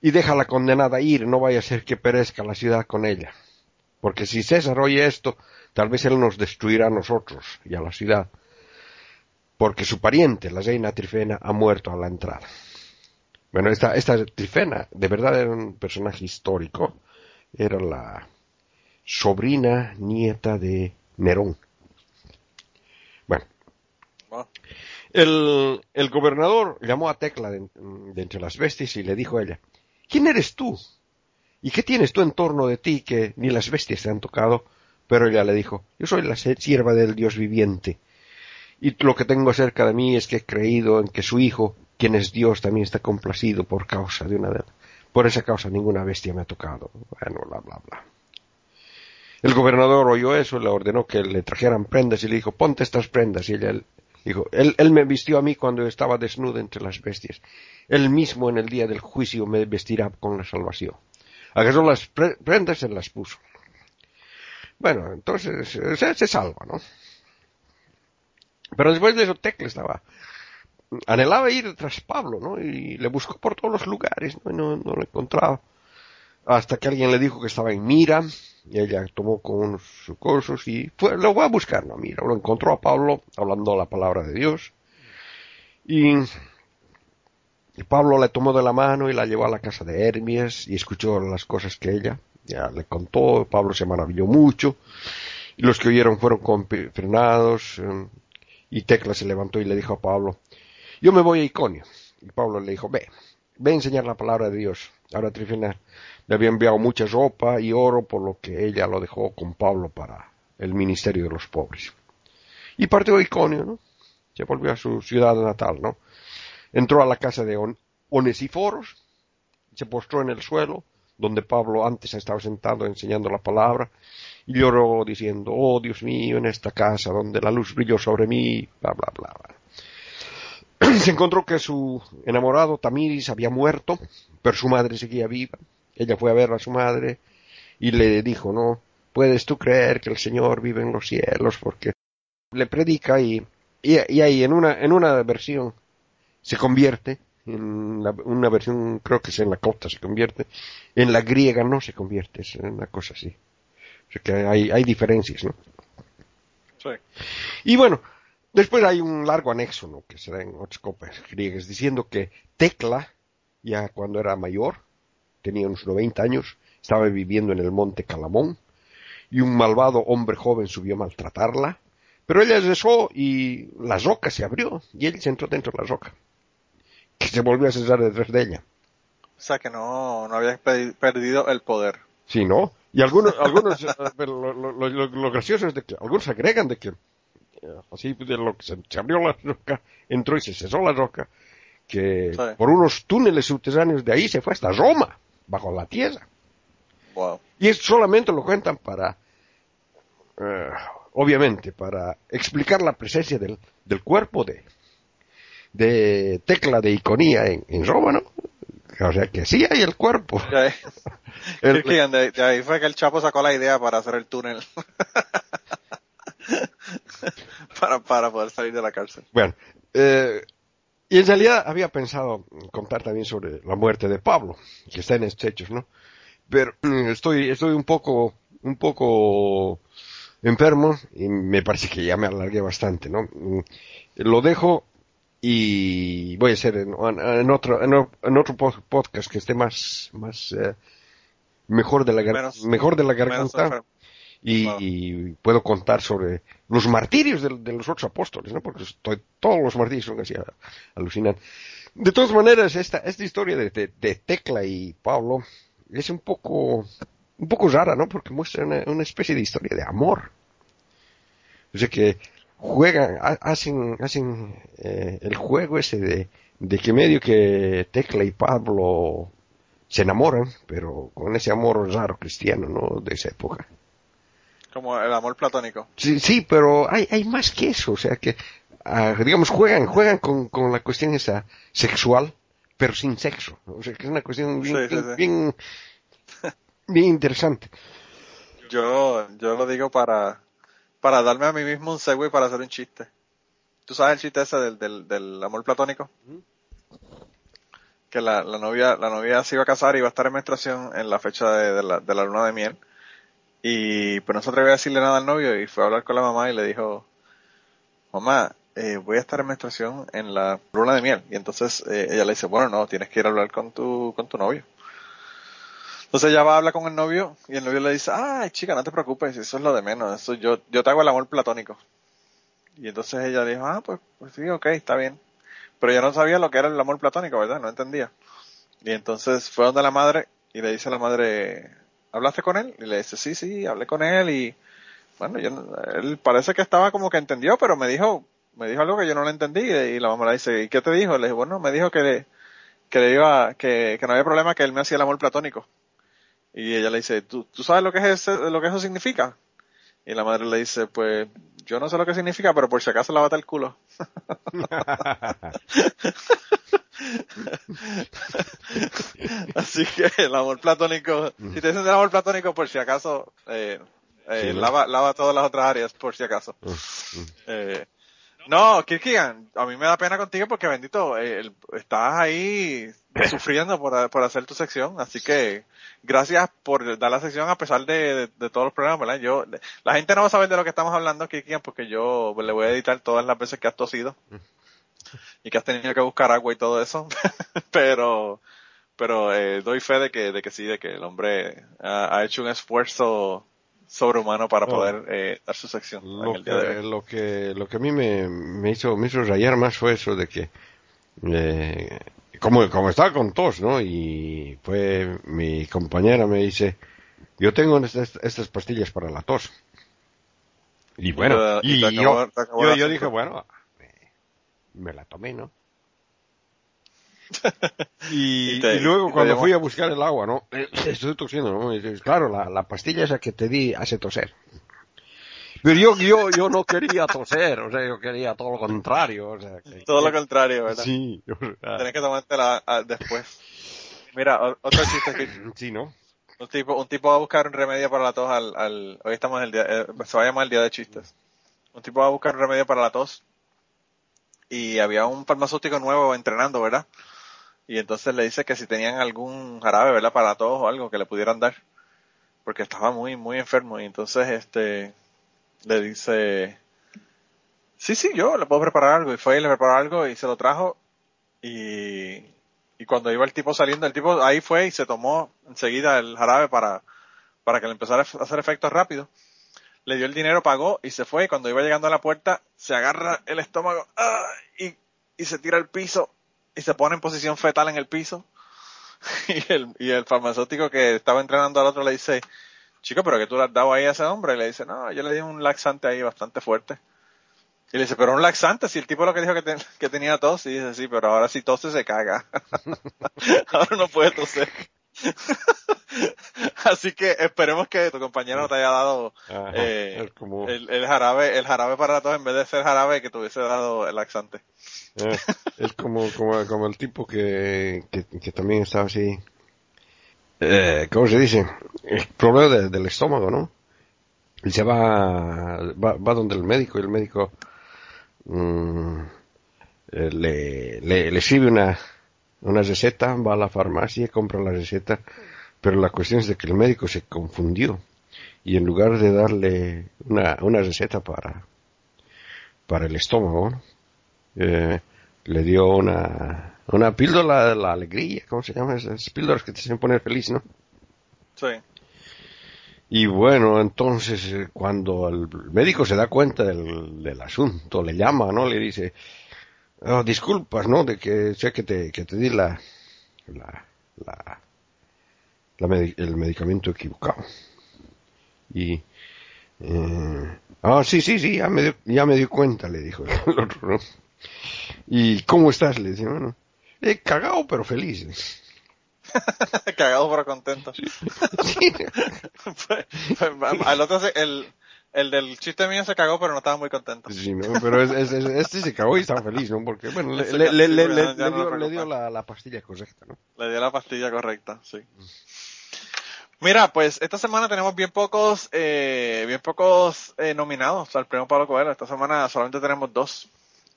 y deja la condenada ir, no vaya a ser que perezca la ciudad con ella. Porque si César oye esto, tal vez él nos destruirá a nosotros y a la ciudad. Porque su pariente, la reina Trifena, ha muerto a la entrada. Bueno, esta, esta Trifena de verdad era un personaje histórico. Era la sobrina nieta de Nerón. Bueno. El, el gobernador llamó a Tecla de, de, entre las bestias y le dijo a ella, ¿quién eres tú? ¿Y qué tienes tú en torno de ti que ni las bestias te han tocado? Pero ella le dijo, yo soy la sierva del Dios viviente. Y lo que tengo cerca de mí es que he creído en que su hijo, quien es Dios, también está complacido por causa de una de Por esa causa ninguna bestia me ha tocado. Bueno, bla, bla, bla. El gobernador oyó eso, le ordenó que le trajeran prendas y le dijo, ponte estas prendas. Y ella dijo, él, él me vistió a mí cuando estaba desnudo entre las bestias. Él mismo en el día del juicio me vestirá con la salvación. Agarró las prendas y se las puso. Bueno, entonces se, se, salva, ¿no? Pero después de eso Tecla estaba anhelaba ir tras Pablo, ¿no? Y le buscó por todos los lugares, ¿no? Y no, lo encontraba. Hasta que alguien le dijo que estaba en Mira, y ella tomó con unos cursos y fue, lo voy a buscar, ¿no? Mira, lo encontró a Pablo hablando la palabra de Dios. Y, y Pablo le tomó de la mano y la llevó a la casa de Hermes y escuchó las cosas que ella le contó. Pablo se maravilló mucho. Y los que oyeron fueron confrenados. Y Tecla se levantó y le dijo a Pablo, yo me voy a Iconio. Y Pablo le dijo, ve, ve a enseñar la palabra de Dios. Ahora Trifena le había enviado mucha ropa y oro, por lo que ella lo dejó con Pablo para el ministerio de los pobres. Y partió a Iconio, ¿no? Se volvió a su ciudad natal, ¿no? Entró a la casa de On Onesiforos, se postró en el suelo, donde Pablo antes estaba sentado enseñando la palabra, y lloró diciendo, oh Dios mío, en esta casa donde la luz brilló sobre mí, bla, bla, bla. Se encontró que su enamorado Tamiris había muerto, pero su madre seguía viva. Ella fue a ver a su madre y le dijo, no, puedes tú creer que el Señor vive en los cielos, porque le predica y, y, y ahí en una, en una versión se convierte, en la, una versión creo que es en la copta se convierte, en la griega no se convierte, es una cosa así. O sea que hay, hay diferencias, ¿no? Sí. Y bueno, después hay un largo anexo, ¿no? Que se da en otras copas griegas, diciendo que Tecla, ya cuando era mayor, tenía unos 90 años, estaba viviendo en el monte Calamón, y un malvado hombre joven subió a maltratarla, pero ella regresó y la roca se abrió, y él se entró dentro de la roca, que se volvió a cesar detrás de ella. O sea que no, no había perdido el poder. Sí, ¿no? Y algunos, algunos, pero lo, lo, lo, lo, gracioso es de que algunos agregan de que así de lo que se, se, abrió la roca, entró y se cesó la roca, que sí. por unos túneles subterráneos de ahí se fue hasta Roma, bajo la tierra. Wow. Y esto solamente lo cuentan para, uh, obviamente, para explicar la presencia del, del cuerpo de, de Tecla de Iconía en, en Roma, ¿no? O sea que sí hay el cuerpo. el, de, de, ahí fue que el Chapo sacó la idea para hacer el túnel. para, para poder salir de la cárcel. Bueno, eh, y en realidad había pensado contar también sobre la muerte de Pablo, que está en estos hechos, ¿no? Pero estoy, estoy un poco, un poco enfermo y me parece que ya me alargué bastante, ¿no? Lo dejo y voy a hacer en, en otro en, en, otro podcast que esté más más eh, mejor de la menos, mejor de la garganta y, wow. y, puedo contar sobre los martirios de, de, los otros apóstoles no porque estoy, todos los martirios son así alucinantes de todas maneras esta esta historia de, de, de Tecla y Pablo es un poco un poco rara, ¿no? Porque muestra una, una especie de historia de amor. O sea que juegan, ha- hacen, hacen eh, el juego ese de, de que medio que Tecla y Pablo se enamoran, pero con ese amor raro cristiano, ¿no? De esa época. Como el amor platónico. Sí, sí, pero hay, hay más que eso, o sea que, ah, digamos, juegan, juegan con, con la cuestión esa sexual, pero sin sexo. O sea que es una cuestión bien, Sí, sí, sí. bien, bien interesante. Yo, yo lo digo para, para darme a mí mismo un segue para hacer un chiste. ¿Tú sabes el chiste ese del, del, del amor platónico? Que la, la novia, la novia se iba a casar y iba a estar en menstruación en la fecha de, de la, de la luna de miel. Y pues no se atrevió a decirle nada al novio y fue a hablar con la mamá y le dijo, mamá, eh, voy a estar en menstruación en la luna de miel. Y entonces eh, ella le dice, bueno, no, tienes que ir a hablar con tu, con tu novio. Entonces ella va a hablar con el novio y el novio le dice, ay chica, no te preocupes, eso es lo de menos, eso yo, yo te hago el amor platónico. Y entonces ella dijo, ah, pues, pues sí, ok, está bien. Pero ella no sabía lo que era el amor platónico, ¿verdad? No entendía. Y entonces fue donde la madre y le dice a la madre, ¿hablaste con él? Y le dice, sí, sí, hablé con él y bueno, yo, él parece que estaba como que entendió, pero me dijo, me dijo algo que yo no le entendí y la mamá le dice, ¿y qué te dijo? Le dije, bueno, me dijo que, que le iba, que, que no había problema que él me hacía el amor platónico. Y ella le dice, ¿tú, tú sabes lo que, es ese- lo que eso significa? Y la madre le dice, pues yo no sé lo que significa, pero por si acaso lávate el culo. Así que el amor platónico, si te dicen del amor platónico, por si acaso, eh, eh, lava, lava todas las otras áreas, por si acaso. Eh, no, Kirkigan, a mí me da pena contigo porque bendito, eh, el- estás ahí sufriendo por, por hacer tu sección, así que gracias por dar la sección a pesar de, de- de todos los problemas, ¿verdad? Yo, la gente no va a saber de lo que estamos hablando, Kirkigan, porque yo le voy a editar todas las veces que has tosido y que has tenido que buscar agua y todo eso, pero, pero eh, doy fe de que, de que sí, de que el hombre ha, ha hecho un esfuerzo sobrehumano para Oh. poder eh, dar su sección en Lo el día de que, hoy. lo que, lo que a mí me, me hizo, me hizo rayar más fue eso de que, eh, como, como estaba con tos, ¿no? Y fue mi compañera me dice, yo tengo estas, estas pastillas para la tos. Y bueno, y y, te acabó- yo, yo, dije, bueno, me la tomé, ¿no? Y, Y te- y luego y cuando fui a buscar el agua, ¿no? Estoy tosiendo, ¿no? Dices, claro, la, la pastilla esa que te di hace toser. Pero yo, yo, yo no quería toser, o sea, yo quería todo lo contrario, o sea. que- Todo lo contrario, ¿verdad? Sí, o sea, Tienes que tomártela ah, después. Mira, otro chiste que sí, ¿no? un tipo, un tipo va a buscar un remedio para la tos al, al hoy estamos en el día, eh, se va a llamar el día de chistes. Un tipo va a buscar un remedio para la tos y había un farmacéutico nuevo entrenando, ¿verdad? Y entonces le dice que si tenían algún jarabe, ¿verdad? Para tos o algo que le pudieran dar. Porque estaba muy, muy enfermo y entonces este, le dice, sí, sí, yo le puedo preparar algo. Y fue y le preparó algo y se lo trajo y, y cuando iba el tipo saliendo, el tipo ahí fue y se tomó enseguida el jarabe para, para que le empezara a hacer efectos rápidos. Le dio el dinero, pagó y se fue. Y cuando iba llegando a la puerta, se agarra el estómago ¡ah! y, se tira al piso y se pone en posición fetal en el piso. Y el, farmacéutico que estaba entrenando al otro le dice, chico, pero que tú le has dado ahí a ese hombre. Y le dice, no, yo le di un laxante ahí bastante fuerte. Y le dice, pero un laxante, si el tipo lo que dijo que, te- que tenía tos, y dice, sí, pero ahora si tose se caga. ahora no puede toser. Así que esperemos que tu compañero te haya dado Ajá, eh, como, el, el jarabe, el jarabe para tos en vez de ser jarabe que te hubiese dado el laxante. eh, es como, como, como el tipo que, que, que también estaba así, eh, ¿cómo se dice? El problema de- del estómago, ¿no? Y se va, va, va donde el médico y el médico mm, eh, le, le, le escribe una, una receta, va a la farmacia, compra la receta, pero la cuestión es de que el médico se confundió y en lugar de darle una, una receta para, para el estómago, ¿no? eh, le dio una, una píldora de la alegría, ¿cómo se llama? Esas píldoras que te hacen poner feliz, ¿no? Sí. Y bueno, entonces eh, cuando el médico se da cuenta del, del asunto, le llama, ¿no? Le dice, "Oh, disculpas, ¿no? De que sé que te, que te di la, la, la, el medicamento equivocado. Y... eh, ah, sí, sí, sí, ya me, dio, ya me di cuenta, le dijo el otro, ¿no? ¿Y cómo estás? Le decía, bueno, he cagado pero feliz. Cagado pero contento. Sí. Pues, pues, al otro, el, el del chiste mío se cagó pero no estaba muy contento. Sí, ¿no? Pero es- es- es- este se cagó y estaba feliz, ¿no? Porque, bueno, le, le, le, le- le- ya no dio, dio la, la pastilla correcta, ¿no? Le dio la pastilla correcta, sí. Mira, pues esta semana tenemos bien pocos, eh, bien pocos eh, nominados al premio Pablo Coelho. Esta semana solamente tenemos dos.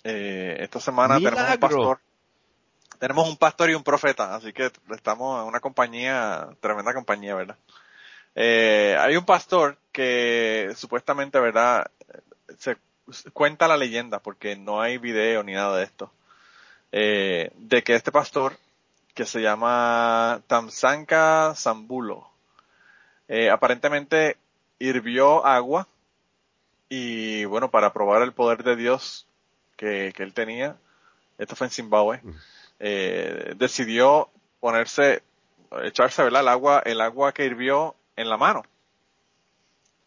Eh, esta semana tenemos un pastor. Tenemos un pastor y un profeta, así que estamos en una compañía, tremenda compañía, ¿verdad? Eh, hay un pastor que supuestamente, ¿verdad? Se cuenta la leyenda, porque no hay video ni nada de esto, eh, de que este pastor, que se llama Tamsanka Sambulo, eh, aparentemente hirvió agua y bueno, para probar el poder de Dios que, que él tenía, esto fue en Zimbabue, eh, decidió ponerse, echarse ¿verdad? el agua, el agua que hirvió en la mano.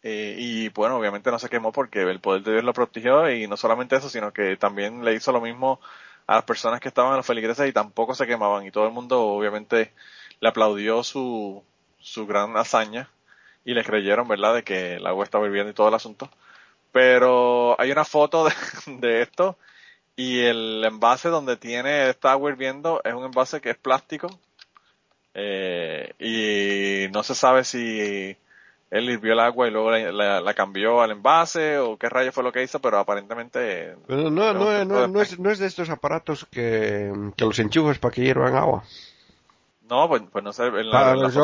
Eh, y bueno, obviamente no se quemó porque el poder de Dios lo protegió y no solamente eso, sino que también le hizo lo mismo a las personas que estaban en los feligreses y tampoco se quemaban y todo el mundo obviamente le aplaudió su, su gran hazaña y le creyeron, ¿verdad?, de que el agua estaba hirviendo y todo el asunto. Pero hay una foto de, de esto y el envase donde tiene esta agua hirviendo es un envase que es plástico eh, y no se sabe si él hirvió el agua y luego la, la- la cambió al envase o qué rayo fue lo que hizo, pero aparentemente Pero no, no, no, no es, no es de estos aparatos que, que los enchufas para que hiervan agua. no, pues, pues no sé, en la, en no pues, se-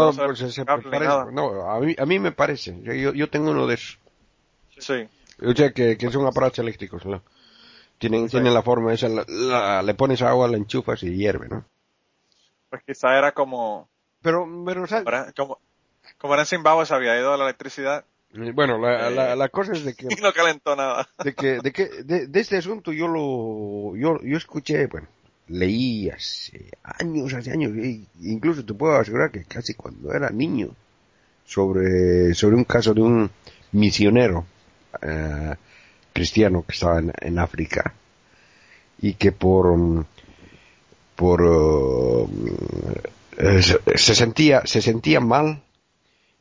parece- no, a mí, a mí me parece. Yo, yo, tengo uno de esos. Sí, O sea, que, que son aparatos eléctricos, ¿no? Tienen, Sí. tienen la forma esa, la- la- le pones agua, la enchufas y hierve, ¿no? Pues quizá era como, Pero, pero, ¿sabes? era- como, como era en Zimbabue se había ido la electricidad Bueno, la, Eh. la, la cosa es de que, y no calentó nada. de que, de que, de, de este asunto yo lo, yo, yo escuché, bueno, leí hace años, hace años, e incluso te puedo asegurar que casi cuando era niño, sobre, sobre un caso de un misionero eh, cristiano que estaba en, en África y que por, mm, por, uh, eh, se, se sentía, se sentía mal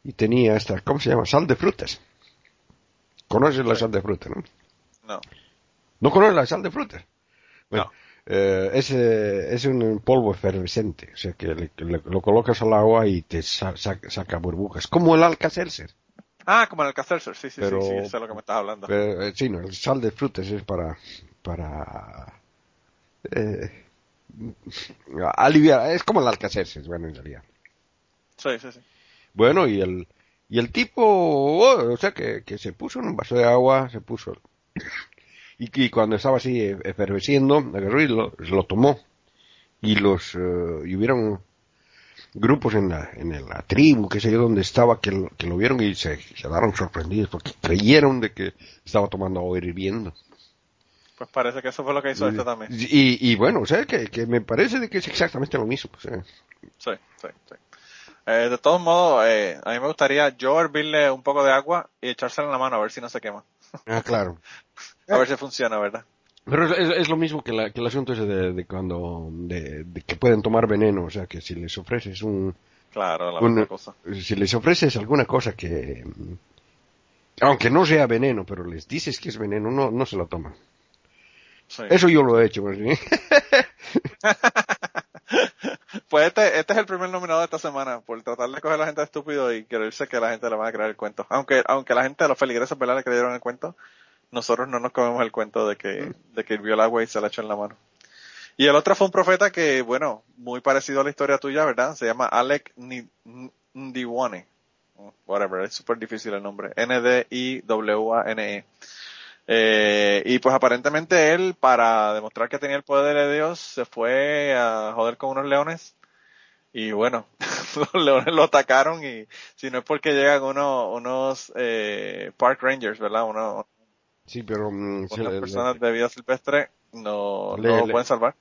y tenía esta, ¿cómo se llama? Sal de frutas. ¿Conoces la sal de fruta, no? No. ¿No conoces la sal de frutas? Bueno, No. eh, es, es un polvo efervescente, o sea que le- lo colocas al agua y te sa- sa- saca burbujas, como el Alka-Seltzer. Ah, como el Castellser, sí, sí, Pero- sí, sí, eso es lo que me estás hablando. Pero, eh, sí, no, el sal de frutas es para, para eh, aliviar, es como el Alka-Seltzer, bueno, en realidad. Sí, sí, sí. Bueno, y el, y el tipo, oh, o sea, que, que se puso en un vaso de agua, se puso, y, y cuando estaba así eh, efervesciendo, agarró y lo, tomó. Y los, eh, y hubieron grupos en la, en la tribu, que sé yo, donde estaba, que lo, que lo vieron y se quedaron sorprendidos porque creyeron de que estaba tomando agua hirviendo. Pues parece que eso fue lo que hizo este también. Y, y bueno, o sea, que, que me parece de que es exactamente lo mismo. o sea. Sí, sí, sí. Eh, de todos modos, eh, a mí me gustaría yo hervirle un poco de agua y echársela en la mano a ver si no se quema. Ah, claro. A ver si funciona, ¿verdad? Pero es, es- es lo mismo que, la- que el asunto ese de, de cuando, de, de que pueden tomar veneno, o sea, que si les ofreces un, Claro, la un- misma cosa. si les ofreces alguna cosa que, aunque no sea veneno, pero les dices que es veneno, no, no se lo toman. Sí. Eso yo lo he hecho, pues, ¿sí? Pues este, este es el primer nominado de esta semana, por tratar de coger a la gente de estúpido y creerse que la gente le va a creer el cuento. Aunque, aunque la gente de los feligreses, ¿verdad? Le creyeron el cuento, nosotros no nos comemos el cuento de que, de que hirvió el agua y se la echó en la mano. Y el otro fue un profeta que, bueno, muy parecido a la historia tuya, ¿verdad? Se llama Alec Ndiwane. Whatever, es súper difícil el nombre. N-D-I-W-A-N-E. Eh, y pues aparentemente él, para demostrar que tenía el poder de Dios, se fue a joder con unos leones. Y bueno, los leones lo atacaron y si no es porque llegan unos, unos eh, park rangers, ¿verdad? Unos, Sí, pero unas le- personas de vida silvestre no, Le- no lo pueden salvar.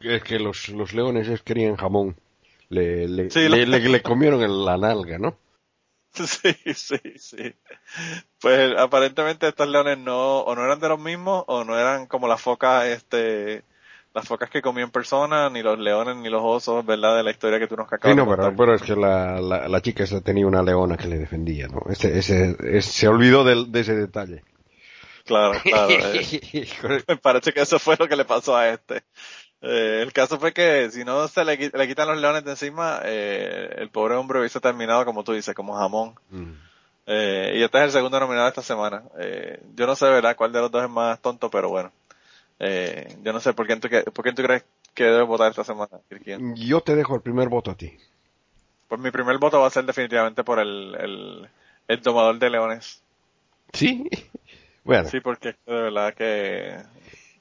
es que los, los leones es- querían jamón. le, le, Sí, le, comieron la nalga, ¿no? Sí, sí, sí. Pues aparentemente estos leones no, o no eran de los mismos, o no eran como las focas, este, las focas que comían personas, ni los leones, ni los osos, ¿verdad? De la historia que tú nos acabas Sí, no, de pero, contar. pero es que la, la, la chica esa tenía una leona que le defendía, ¿no? Ese, ese, ese- se olvidó de, ese detalle. Claro, claro. eh. Me parece que eso fue lo que le pasó a este. Eh, el caso fue que si no se le, le quitan los leones de encima, eh, el pobre hombre hubiese terminado, como tú dices, como jamón. Mm. Eh, y este es el segundo nominado esta semana. Eh, yo no sé, ¿verdad?, cuál de los dos es más tonto, pero bueno. Yo no sé por quién tú, por quién tú crees que debe votar esta semana, Kirkian. Yo te dejo el primer voto a ti. Pues mi primer voto va a ser definitivamente por el, el, el domador de leones. ¿Sí? Bueno, Sí, porque de verdad que...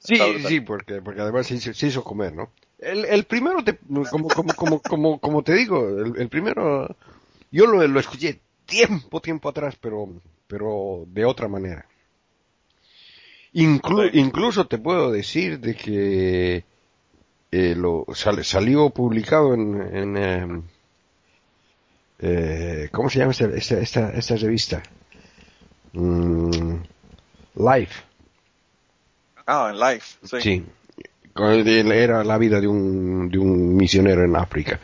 sí, sí, porque, porque además se hizo, se hizo comer, ¿no? El, el primero, te, como, como, como, como, como te digo, el, el primero, yo lo, lo escuché tiempo, tiempo atrás, pero, pero de otra manera. Inclu-. Incluso te puedo decir de que eh, lo sal- salió publicado en, en em, eh, ¿cómo se llama esta, esta, esta, esta revista? Mm, Life. Ah, en live, sí. Sí. Era la vida de un, de un misionero en África.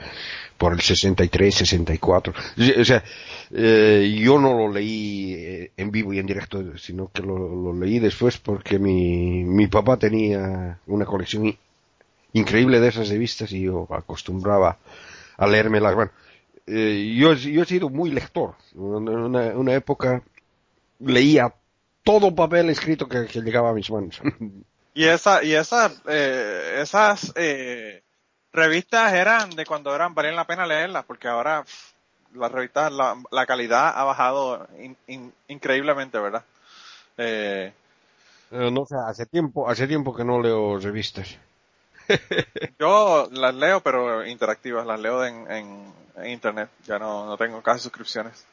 Por el 63, 64. O sea, eh, yo no lo leí eh, en vivo y en directo, sino que lo, lo leí después porque mi, mi papá tenía una colección increíble de esas revistas y yo acostumbraba a leérmelas. Bueno, eh, yo, yo he sido muy lector. En una, una época leía todo papel escrito que, que llegaba a mis manos. Y esa, y esas, eh, esas, eh, revistas eran de cuando eran, valían la pena leerlas, porque ahora pff, las revistas, la, la calidad ha bajado in- in- increíblemente, ¿verdad? Eh, Eh, no sé, hace tiempo, hace tiempo que no leo revistas. yo las leo, pero interactivas, las leo en, en, en internet, ya no, no tengo casi suscripciones.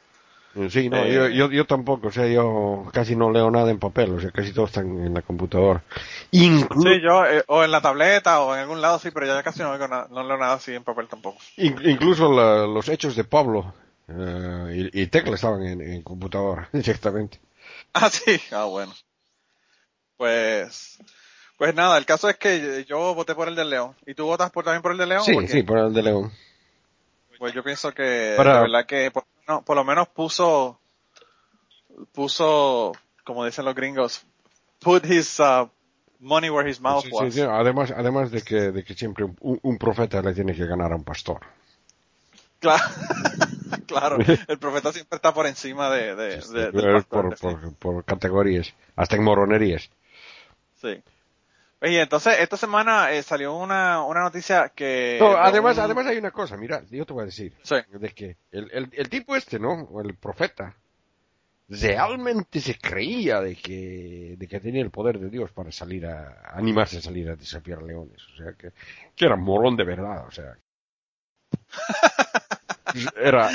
Sí, no, Eh. yo, yo, yo tampoco, o sea, yo casi no leo nada en papel, o sea, casi todo está en, en la computadora. Inclu- Sí, yo, eh, o en la tableta, o en algún lado, sí, pero ya casi no, no leo nada así en papel tampoco. in- incluso la- los hechos de Pablo eh, y, y Tecla estaban en, en computadora, directamente. Ah, sí. Ah, bueno. Pues, pues nada, el caso es que yo voté por el del León. ¿Y tú votas por, también por el de León? Sí, sí, por el de León. Pues yo pienso que, Para- de verdad que, por, no, por lo menos puso, puso, como dicen los gringos, put his uh, money where his mouth Sí, was. sí, Además, además de que, de que siempre un, un profeta le tiene que ganar a un pastor. Claro, claro, el profeta siempre está por encima de, de, de- del pastor, por, por, por categorías, hasta en moronerías. Sí. Oye, entonces esta semana eh, salió una, una noticia que... No, de además, un- además hay una cosa, mira, yo te voy a decir, Sí. de que el, el, el tipo este, ¿no? O el profeta, realmente se creía de que, de que tenía el poder de Dios para salir a, animarse a salir a desafiar leones, o sea, que, que era morón de verdad, o sea. Era,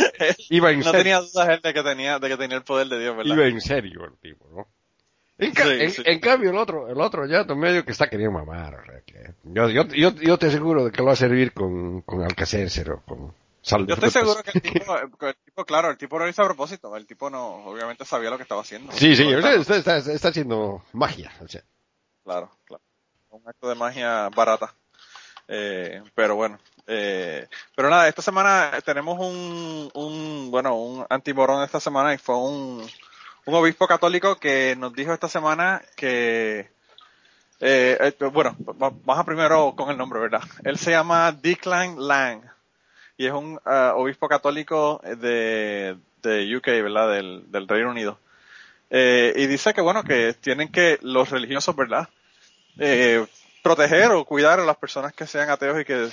iba en No serio, tenía dudas él de que tenía, de que tenía el poder de Dios, ¿verdad? iba en serio el tipo, ¿no? En, ca- Sí, en, sí. en cambio el otro, el otro ya medio que está queriendo mamar, o sea, que yo, yo, yo, yo te aseguro de que lo va a servir con, con o con sal Yo estoy seguro que el tipo, que el tipo, claro, el tipo lo hizo a propósito. El tipo no, obviamente sabía lo que estaba haciendo. Sí, sí, está- está, está, está haciendo magia. O sea. Claro, claro. Un acto de magia barata. Eh, pero bueno. Eh, pero nada, esta semana tenemos un, un bueno, un antimorón esta semana y fue un, un obispo católico que nos dijo esta semana que, eh, eh, bueno, va- vamos a primero con el nombre, ¿verdad? Él se llama Declan Lang y es un ah, obispo católico de, de UK, ¿verdad? Del, del Reino Unido. Eh, y dice que bueno, que tienen que los religiosos, ¿verdad? Eh, proteger o cuidar a las personas que sean ateos y que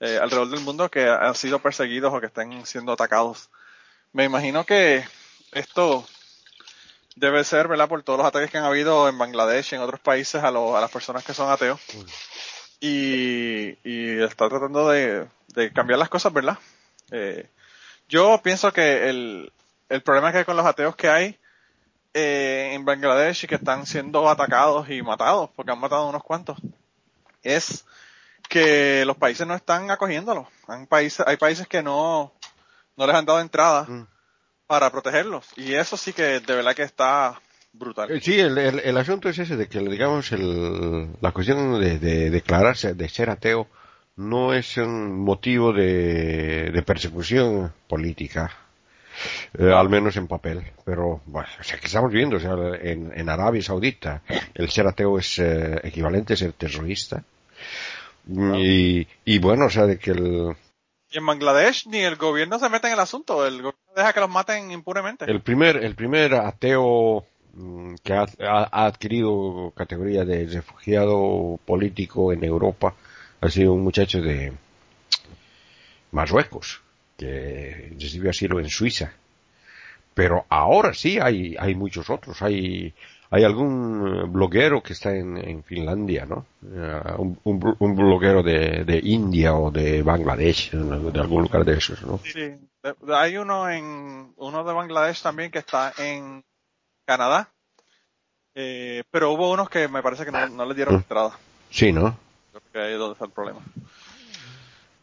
alrededor del mundo que han sido perseguidos o que estén siendo atacados. Me imagino que esto debe ser, ¿verdad? Por todos los ataques que han habido en Bangladesh y en otros países a, a las personas que son ateos. Y, y está tratando de, de cambiar las cosas, ¿verdad? Eh, yo pienso que el, el problema que hay con los ateos que hay eh, en Bangladesh y que están siendo atacados y matados, porque han matado unos cuantos, es que los países no están acogiéndolo. Hay países, hay países que no, no les han dado entrada Mm. Para protegerlos. Y eso sí que de verdad que está brutal. Eh, Sí, el, el, el asunto es ese de que, digamos, el, la cuestión de, de declararse, de ser ateo, no es un motivo de, de persecución política, eh, al menos en papel. Pero, bueno, o sea, que estamos viendo, o sea, en, en Arabia Saudita, el ser ateo es eh, equivalente a ser terrorista. Y, y bueno, o sea, de que el, Y en Bangladesh ni el gobierno se mete en el asunto. El gobierno deja que los maten impunemente. El primer, el primer ateo mm, que ha, ha- adquirido categoría de refugiado político en Europa ha sido un muchacho de Marruecos que recibió asilo en Suiza. Pero ahora sí hay, hay muchos otros. Hay, hay algún eh, bloguero que está en, en Finlandia, ¿no? Eh, un, un blo- un bloguero de, de India o de Bangladesh, de algún lugar de esos, ¿no? Sí. Hay uno en, uno de Bangladesh también que está en Canadá. Eh, pero hubo unos que me parece que no, no les dieron Mm. entrada. Sí, ¿no? Creo que ahí es donde está el problema.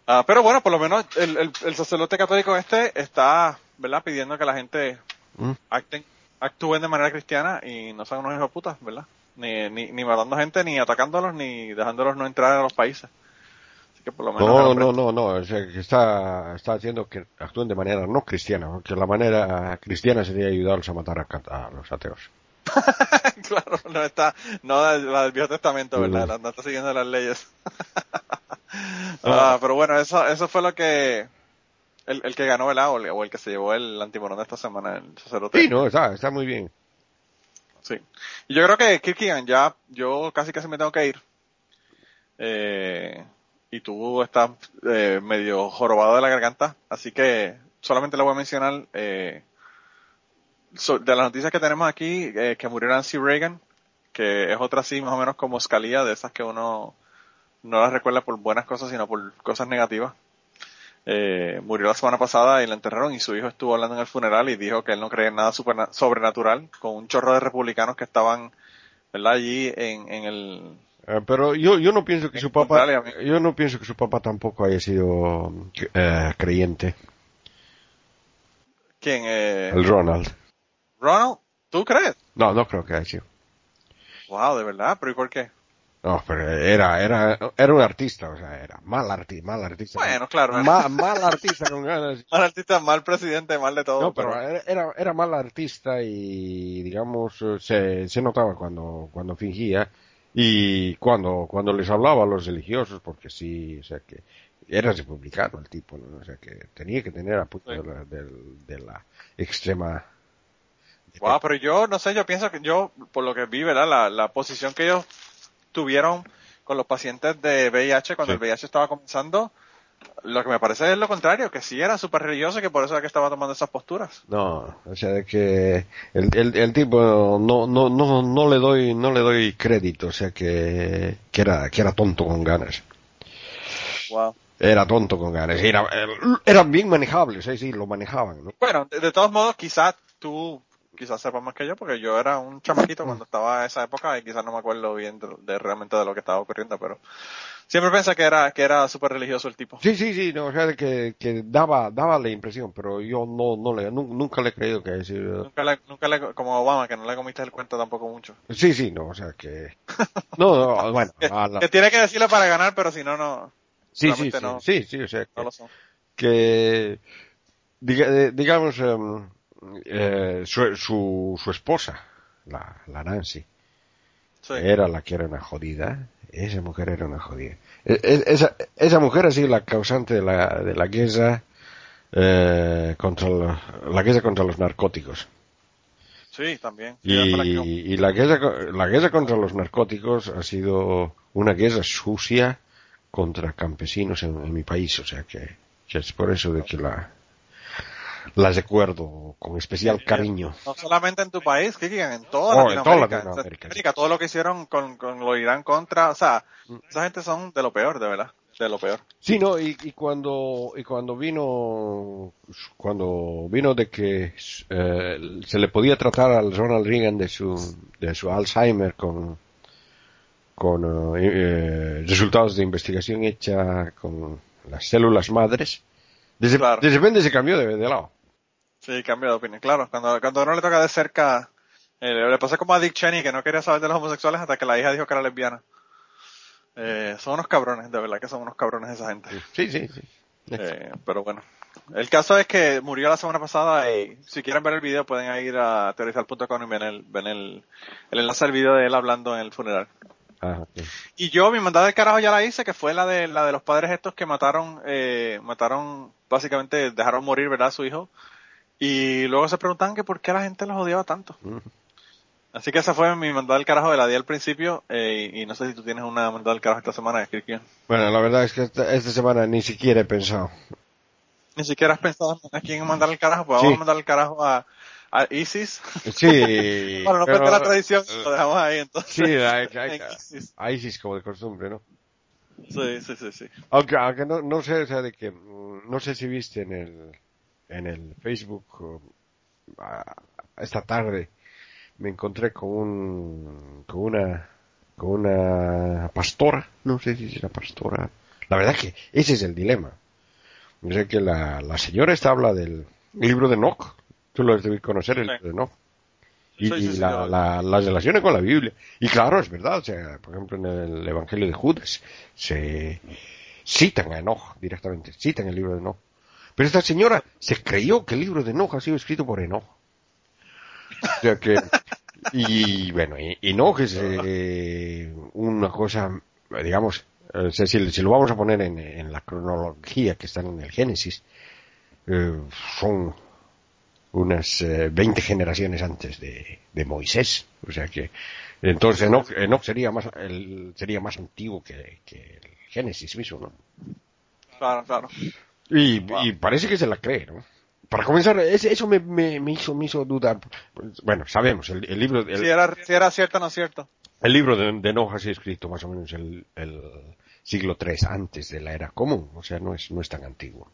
Ah, pero bueno, por lo menos el, el, el sacerdote católico este está, ¿verdad? Pidiendo que la gente Mm. acten, actúen de manera cristiana y no sean unos hijos de putas, ¿verdad? Ni, ni, ni matando gente, ni atacándolos, ni dejándolos no entrar a los países. Así que por lo menos... No, no, no, no, o sea, que está, está haciendo que actúen de manera no cristiana, porque la manera cristiana sería ayudarlos a matar a, los ateos. claro, no está, no la, del Viejo Testamento, ¿verdad? Mm. No, no está siguiendo las leyes. Ah, pero bueno, eso, eso fue lo que, el, el que ganó el o el, o el que se llevó el antimorón de esta semana, el sacerdote. Sí, no, está, está muy bien. Sí. Y yo creo que Kirkigan ya, yo casi casi me tengo que ir. Eh, y tú estás eh, medio jorobado de la garganta, así que solamente le voy a mencionar eh, so- de las noticias que tenemos aquí, eh, que murió Nancy Reagan, que es otra así más o menos como Scalia, de esas que uno no las recuerda por buenas cosas, sino por cosas negativas. Eh, murió la semana pasada y la enterraron y su hijo estuvo hablando en el funeral y dijo que él no creía en nada sobrenatural con un chorro de republicanos que estaban ¿verdad? allí en, en el Eh, pero yo, yo no pienso que su papá, yo no pienso que su papá tampoco haya sido eh, creyente, ¿quién? Eh, el Ronald. Ronald, ¿tú crees? No, no creo que haya sido. Wow, de verdad, pero ¿y por qué? No, pero era, era, era un artista, o sea, era mal artista, mal artista. Bueno, claro. Ma- mal artista con ganas. Mal artista, mal presidente, mal de todo. No, pero era, era, era mal artista y, digamos, eh, se, se notaba cuando, cuando fingía y cuando, cuando les hablaba a los religiosos, porque sí, o sea que era republicano el tipo, ¿no? o sea que tenía que tener apoyo Sí. de, la, del- de la extrema. Wow, pero yo no sé, yo pienso que yo, por lo que vi, ¿verdad? La, la posición que ellos tuvieron con los pacientes de VIH cuando Sí. el VIH estaba comenzando, lo que me parece es lo contrario, que sí era súper religioso y que por eso era que estaba tomando esas posturas. No, o sea de que el, el, el tipo no, no, no, no le doy, no le doy crédito, o sea que, que era, que era tonto con ganas. Wow. Era tonto con ganas. Era, era bien manejable, sí, sí, lo manejaban, ¿no? Bueno, de, de todos modos, quizás tú, quizás sepas más que yo, porque yo era un chamaquito cuando estaba en esa época y quizás no me acuerdo bien de, de realmente de lo que estaba ocurriendo, pero siempre pensé que era, que era súper religioso el tipo. Sí, sí, sí, no, o sea, que, que daba, daba la impresión, pero yo no, no le, nu- nunca le he creído que. Nunca le, nunca le, como Obama, que no le comiste el cuento tampoco mucho. Sí, sí, no, o sea que... No, no, bueno, Que, a la- que tiene que decirlo para ganar, pero si no, no, sí, sí, sí, no. sí, sí, o sea no que, lo son. que diga- eh, digamos, em, eh, su, su, su esposa, la, la Nancy, Sí. era la que era una jodida. Esa mujer era una jodida. E- e- Esa, esa mujer ha sido la causante de la, de la guerra eh, contra la, la guerra contra los narcóticos. Sí, también. Y, la que- y la guerra la guerra contra los narcóticos ha sido una guerra sucia contra campesinos en, en mi país, o sea que, que es por eso de que la la recuerdo con especial cariño. No solamente en tu país, Kiki, en toda Oh, en toda Latinoamérica. Latinoamérica, todo lo que hicieron con, con lo Irán contra, o sea, esa gente son de lo peor, de verdad, de lo peor. Sí, no, y, y cuando y cuando vino cuando vino de que eh, se le podía tratar al Ronald Reagan de su de su Alzheimer con con eh, eh, resultados de investigación hecha con las células madres, de, Claro. de repente se cambió de, de lado. Sí, cambio de opinión. Claro, cuando, cuando uno le toca de cerca, eh, le pasó como a Dick Cheney, que no quería saber de los homosexuales hasta que la hija dijo que era lesbiana. Eh, son unos cabrones, de verdad que son unos cabrones esa gente. Sí, sí, sí. Eh, pero bueno. El caso es que murió la semana pasada y si quieren ver el video pueden ir a teorizar.com y ven el, ven el, el enlace al video de él hablando en el funeral. Ah, ok. Y yo, mi mandada del carajo ya la hice, que fue la de la de los padres estos que mataron, eh, mataron, básicamente dejaron morir, ¿verdad? A su hijo. Y luego se preguntaban que por qué la gente los odiaba tanto. Así que esa fue mi mandada del carajo de la día al principio, eh, y, no sé si tú tienes una mandada del carajo esta semana, Kirkian. Bueno, la verdad es que esta, esta semana ni siquiera he pensado. Ni siquiera has pensado en a quién mandar el carajo, pues Sí. vamos a mandar el carajo a, a ISIS. Sí. Para no pero- perder la tradición, lo dejamos ahí entonces. Sí, hay, hay, En ISIS. a ISIS como de costumbre, ¿no? Sí, sí, sí, sí. Aunque, aunque no, no sé, o sea, de que, mm, no sé si viste en el, en el Facebook esta tarde me encontré con un, con una, con una pastora, no sé si es una pastora. La verdad que ese es el dilema. O sea que la, la señora esta habla del libro de Enoch. Tú lo debes conocer, el libro de Enoch. Y, la, yo- la, las relaciones con la Biblia. Y claro, es verdad, o sea, por ejemplo, en el Evangelio de Judas se citan a Enoch directamente, citan el libro de Enoch. Pero esta señora se creyó que el libro de Enoch ha sido escrito por Enoch. O sea que, y bueno, Enoch es eh, una cosa, digamos, eh, si, si- lo vamos a poner en, la cronología que está en el Génesis, eh, son unas eh, 20 generaciones antes de, de Moisés. O sea que entonces Enoch, Enoch sería más el, sería más antiguo que, que el Génesis mismo, ¿no? Claro, claro. Y, y parece que se la cree, ¿no? Para comenzar, eso me, me, me hizo me hizo dudar. Bueno, sabemos, el, el libro el, Si era, si era cierto o no cierto. el libro de, de Enoch ha sido escrito más o menos el, el siglo III antes de la era común, o sea, no es no es tan antiguo.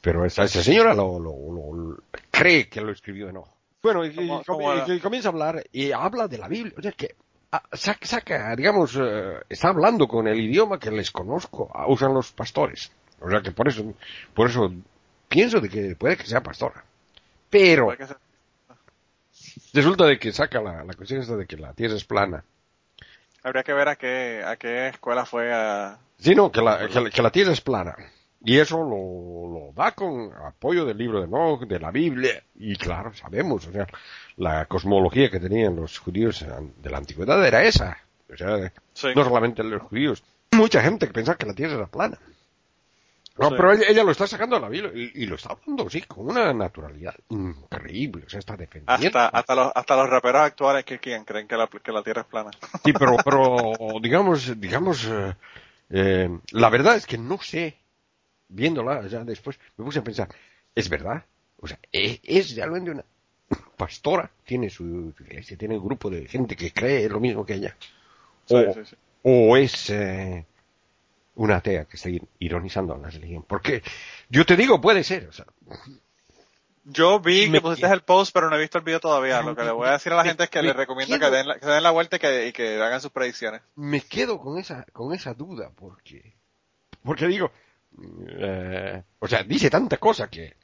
Pero esta, esta señora lo, lo, lo- cree que lo escribió Enoch. Bueno, y, y ¿Cómo- com- cómo y- era? y comienza a hablar y habla de la Biblia, o sea que ah, saca, saca, digamos, eh, está hablando con el idioma que les conozco, ah, usan los pastores. O sea que por eso, por eso pienso de que puede que sea pastora. Pero resulta de que saca la, la cuestión esta de que la tierra es plana. Habría que ver a qué, a qué escuela fue a... Sí, no, que la, que la, que la tierra es plana. Y eso lo, lo da con apoyo del libro de Enoch, de la Biblia. Y claro, sabemos, o sea, la cosmología que tenían los judíos de la antigüedad era esa. O sea, Sí. no solamente los judíos. Mucha gente que pensaba que la tierra era plana. No, pero ella, ella lo está sacando de la Biblia y, y lo está hablando, sí, con una naturalidad increíble. O sea, está defendiendo. Hasta, hasta los, hasta los raperos actuales que quien creen que la, que la Tierra es plana. Sí, pero, pero digamos, digamos, eh, eh, la verdad es que no sé, viéndola ya después, me puse a pensar, ¿es verdad? O sea, ¿e- ¿es realmente una pastora? Tiene su iglesia, tiene un grupo de gente que cree lo mismo que ella. Sí, o, sí, sí. o es eh, una atea que está ironizando a la religión. Porque yo te digo, puede ser, o sea, Yo vi que pusiste el post, pero no he visto el video todavía. Lo que le voy a decir a la gente es que les recomiendo que den, la, que se den la vuelta y que, y que hagan sus predicciones. me quedo con esa con esa duda porque porque digo eh, o sea dice tanta cosa que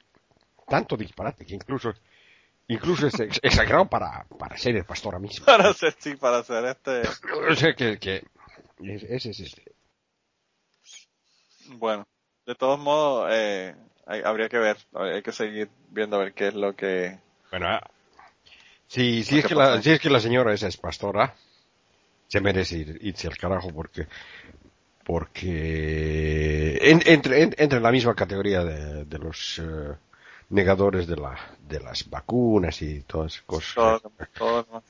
tanto disparate que incluso incluso es ex- exagerado para para ser el pastor mismo Para hacer, sí, para hacer este... o sea que, que es- ese es este Bueno, de todos modos, eh, hay- habría que ver, hay que seguir viendo a ver qué es lo que... bueno ah, si si ¿Qué es que la si es que la señora esa es pastora se merece ir, irse al carajo porque porque en- entre, en- entra en la misma categoría de, de los eh, negadores de la de las vacunas y todas esas cosas. Todo, todo.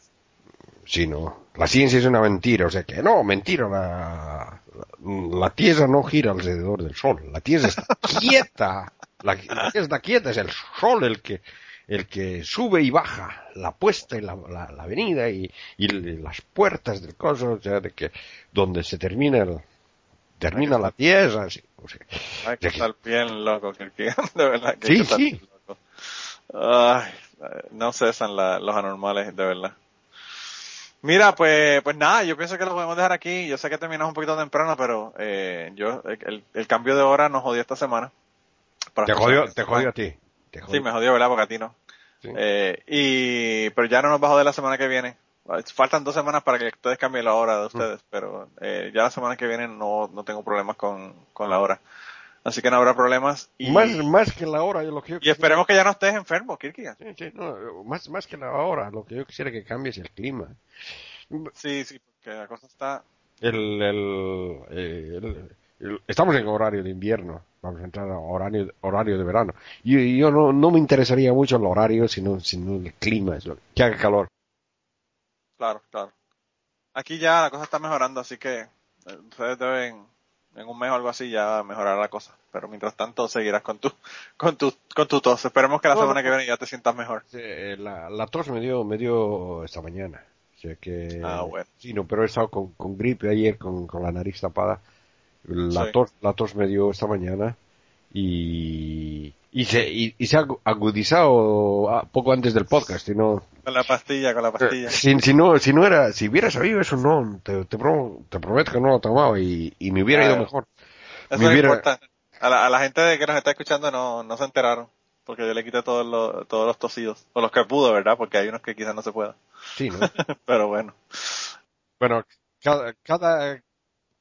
Sí, no. La ciencia es una mentira, o sea que no, mentira. La, la, la Tierra no gira alrededor del Sol. La Tierra está quieta. La, la Tierra está quieta, es el Sol el que el que sube y baja la puesta y la, la, la avenida y, y las puertas del coso, o sea, de que donde se termina el, termina la Tierra, sí, o sea, Hay que que- estar bien loco, de verdad que Sí, que sí. loco. Ay, no cesan la- los anormales, de verdad. Mira, pues, pues nada, yo pienso que lo podemos dejar aquí. Yo sé que terminamos un poquito temprano, pero eh, yo el, el cambio de hora nos jodió esta semana. Te jodió, te jodió a ti. Sí, me jodió, ¿verdad? Porque a ti no. Eh, y, pero ya no nos va a joder la semana que viene. Faltan dos semanas para que ustedes cambien la hora de ustedes, pero eh, ya la semana que viene no, no tengo problemas con, con la hora. Así que no habrá problemas. Y, más, más que la hora, lo que yo Y esperemos que ya no estés enfermo, Kirkia. Sí, sí, no, más, más que la hora, lo que yo quisiera que cambie es el clima. Sí, sí, porque la cosa está... El, el, el, estamos en horario de invierno, vamos a entrar a horario, horario de verano. Y yo no, no me interesaría mucho el horario, sino, sino el clima, que haga calor. Claro, claro. Aquí ya la cosa está mejorando, así que eh, ustedes deben en un mes o algo así ya mejorará la cosa. Pero mientras tanto seguirás con tu, con tu, con tu tos. Esperemos que la semana que viene ya te sientas mejor. Eh, la, la tos me dio, me dio esta mañana. O sea que, ah, bueno. Sí, no, pero he estado con, con gripe ayer, con, con la nariz tapada. La, tos, la tos me dio esta mañana y, y, se, y, se ha agudizado poco antes del podcast. Si no, con la pastilla, con la pastilla. Si, si, no, si no era, si hubiera sabido eso, no, te, te, prometo que no lo tomaba y, y me hubiera ido mejor. Eso me hubiera... importa. A la, a la gente que nos está escuchando no, no se enteraron. Porque yo le quité todos los, todos los tosidos. O los que pudo, ¿verdad? Porque hay unos que quizás no se puedan. Sí, ¿no? Pero bueno. Bueno, cada, cada,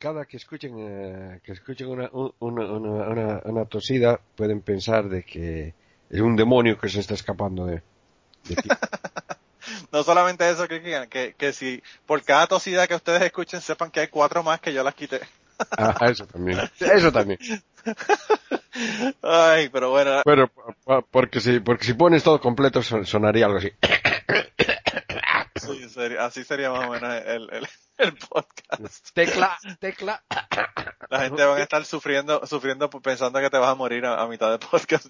cada que escuchen, eh, que escuchen una, una, una, una, tosida, pueden pensar de que es un demonio que se está escapando de, de ti. no solamente eso, que, que, que si por cada tosida que ustedes escuchen sepan que hay cuatro más que yo las quité. ah, eso también. Eso también. Ay, pero bueno. Bueno, porque si, porque si pones todo completo sonaría algo así. Sí, así sería más o menos el, el, el, podcast. Tecla, tecla. La gente va a estar sufriendo, sufriendo pensando que te vas a morir a, a mitad de podcast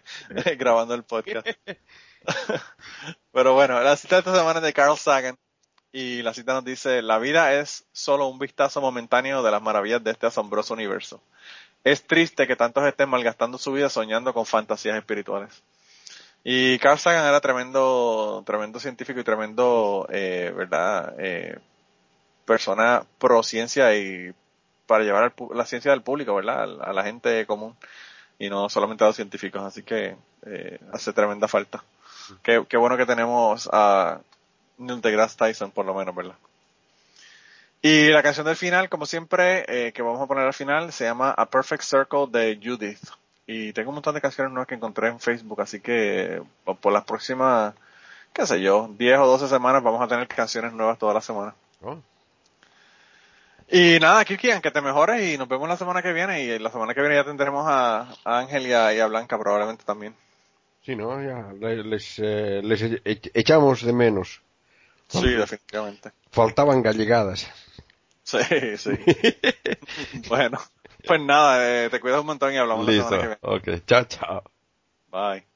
grabando el podcast. Pero bueno, la cita de esta semana es de Carl Sagan y la cita nos dice, la vida es solo un vistazo momentáneo de las maravillas de este asombroso universo. Es triste que tantos estén malgastando su vida soñando con fantasías espirituales. Y Carl Sagan era tremendo, tremendo científico y tremendo, eh, ¿verdad? Eh, persona pro ciencia y para llevar la ciencia del público, ¿verdad? A, la gente común y no solamente a los científicos. Así que eh, hace tremenda falta. Qué, qué bueno que tenemos a Neil deGrasse Tyson, por lo menos, ¿verdad? Y la canción del final, como siempre, eh, que vamos a poner al final, se llama A Perfect Circle de Judith. Y tengo un montón de canciones nuevas que encontré en Facebook, así que por las próximas, qué sé yo, 10 o 12 semanas vamos a tener canciones nuevas toda la semana. Oh. Y nada, Kirkian, que te mejores y nos vemos la semana que viene. Y la semana que viene ya tendremos a, Ángel y a Blanca probablemente también. Sí, ¿no? Ya les, eh, les e-, echamos de menos. Sí, definitivamente. Faltaban gallegadas. Sí, sí. bueno, pues nada, eh, te cuidas un montón y hablamos Listo. la semana que viene. Ok, chao, chao. Bye.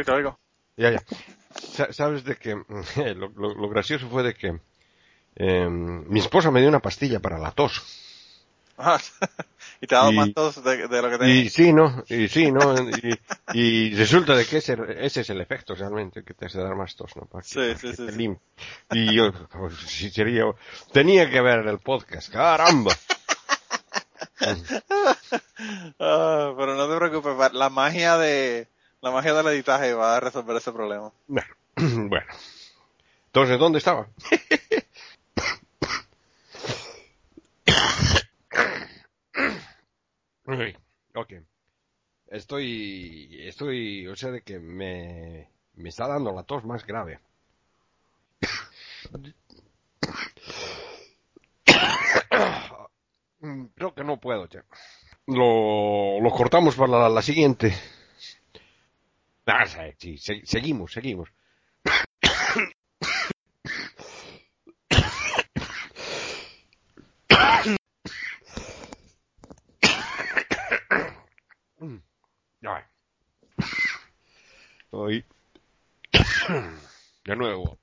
Sí, te oigo. Ya, ya. Sa- Sabes de que lo, lo- lo gracioso fue de que eh, mi esposa me dio una pastilla para la tos. Ah, y te ha dado Y- más tos de, de lo que tenía. Y sí, ¿no? Y sí, ¿no? Y, y resulta de que ese, ese es el efecto realmente, que te hace dar más tos, ¿no? Para que- Sí, sí, que sí, te sí. lim- Y yo, pues, sí, sería, tenía que ver el podcast, caramba. Ah, pero no te preocupes, la magia de la magia del editaje va a resolver ese problema. Bueno, bueno. Entonces, ¿dónde estaba? Ok. Estoy, estoy, o sea, de que me, me está dando la tos más grave. Creo que no puedo, che. Lo, lo cortamos para la, la siguiente. Ah, sí, se- seguimos, seguimos. Hoy. De nuevo.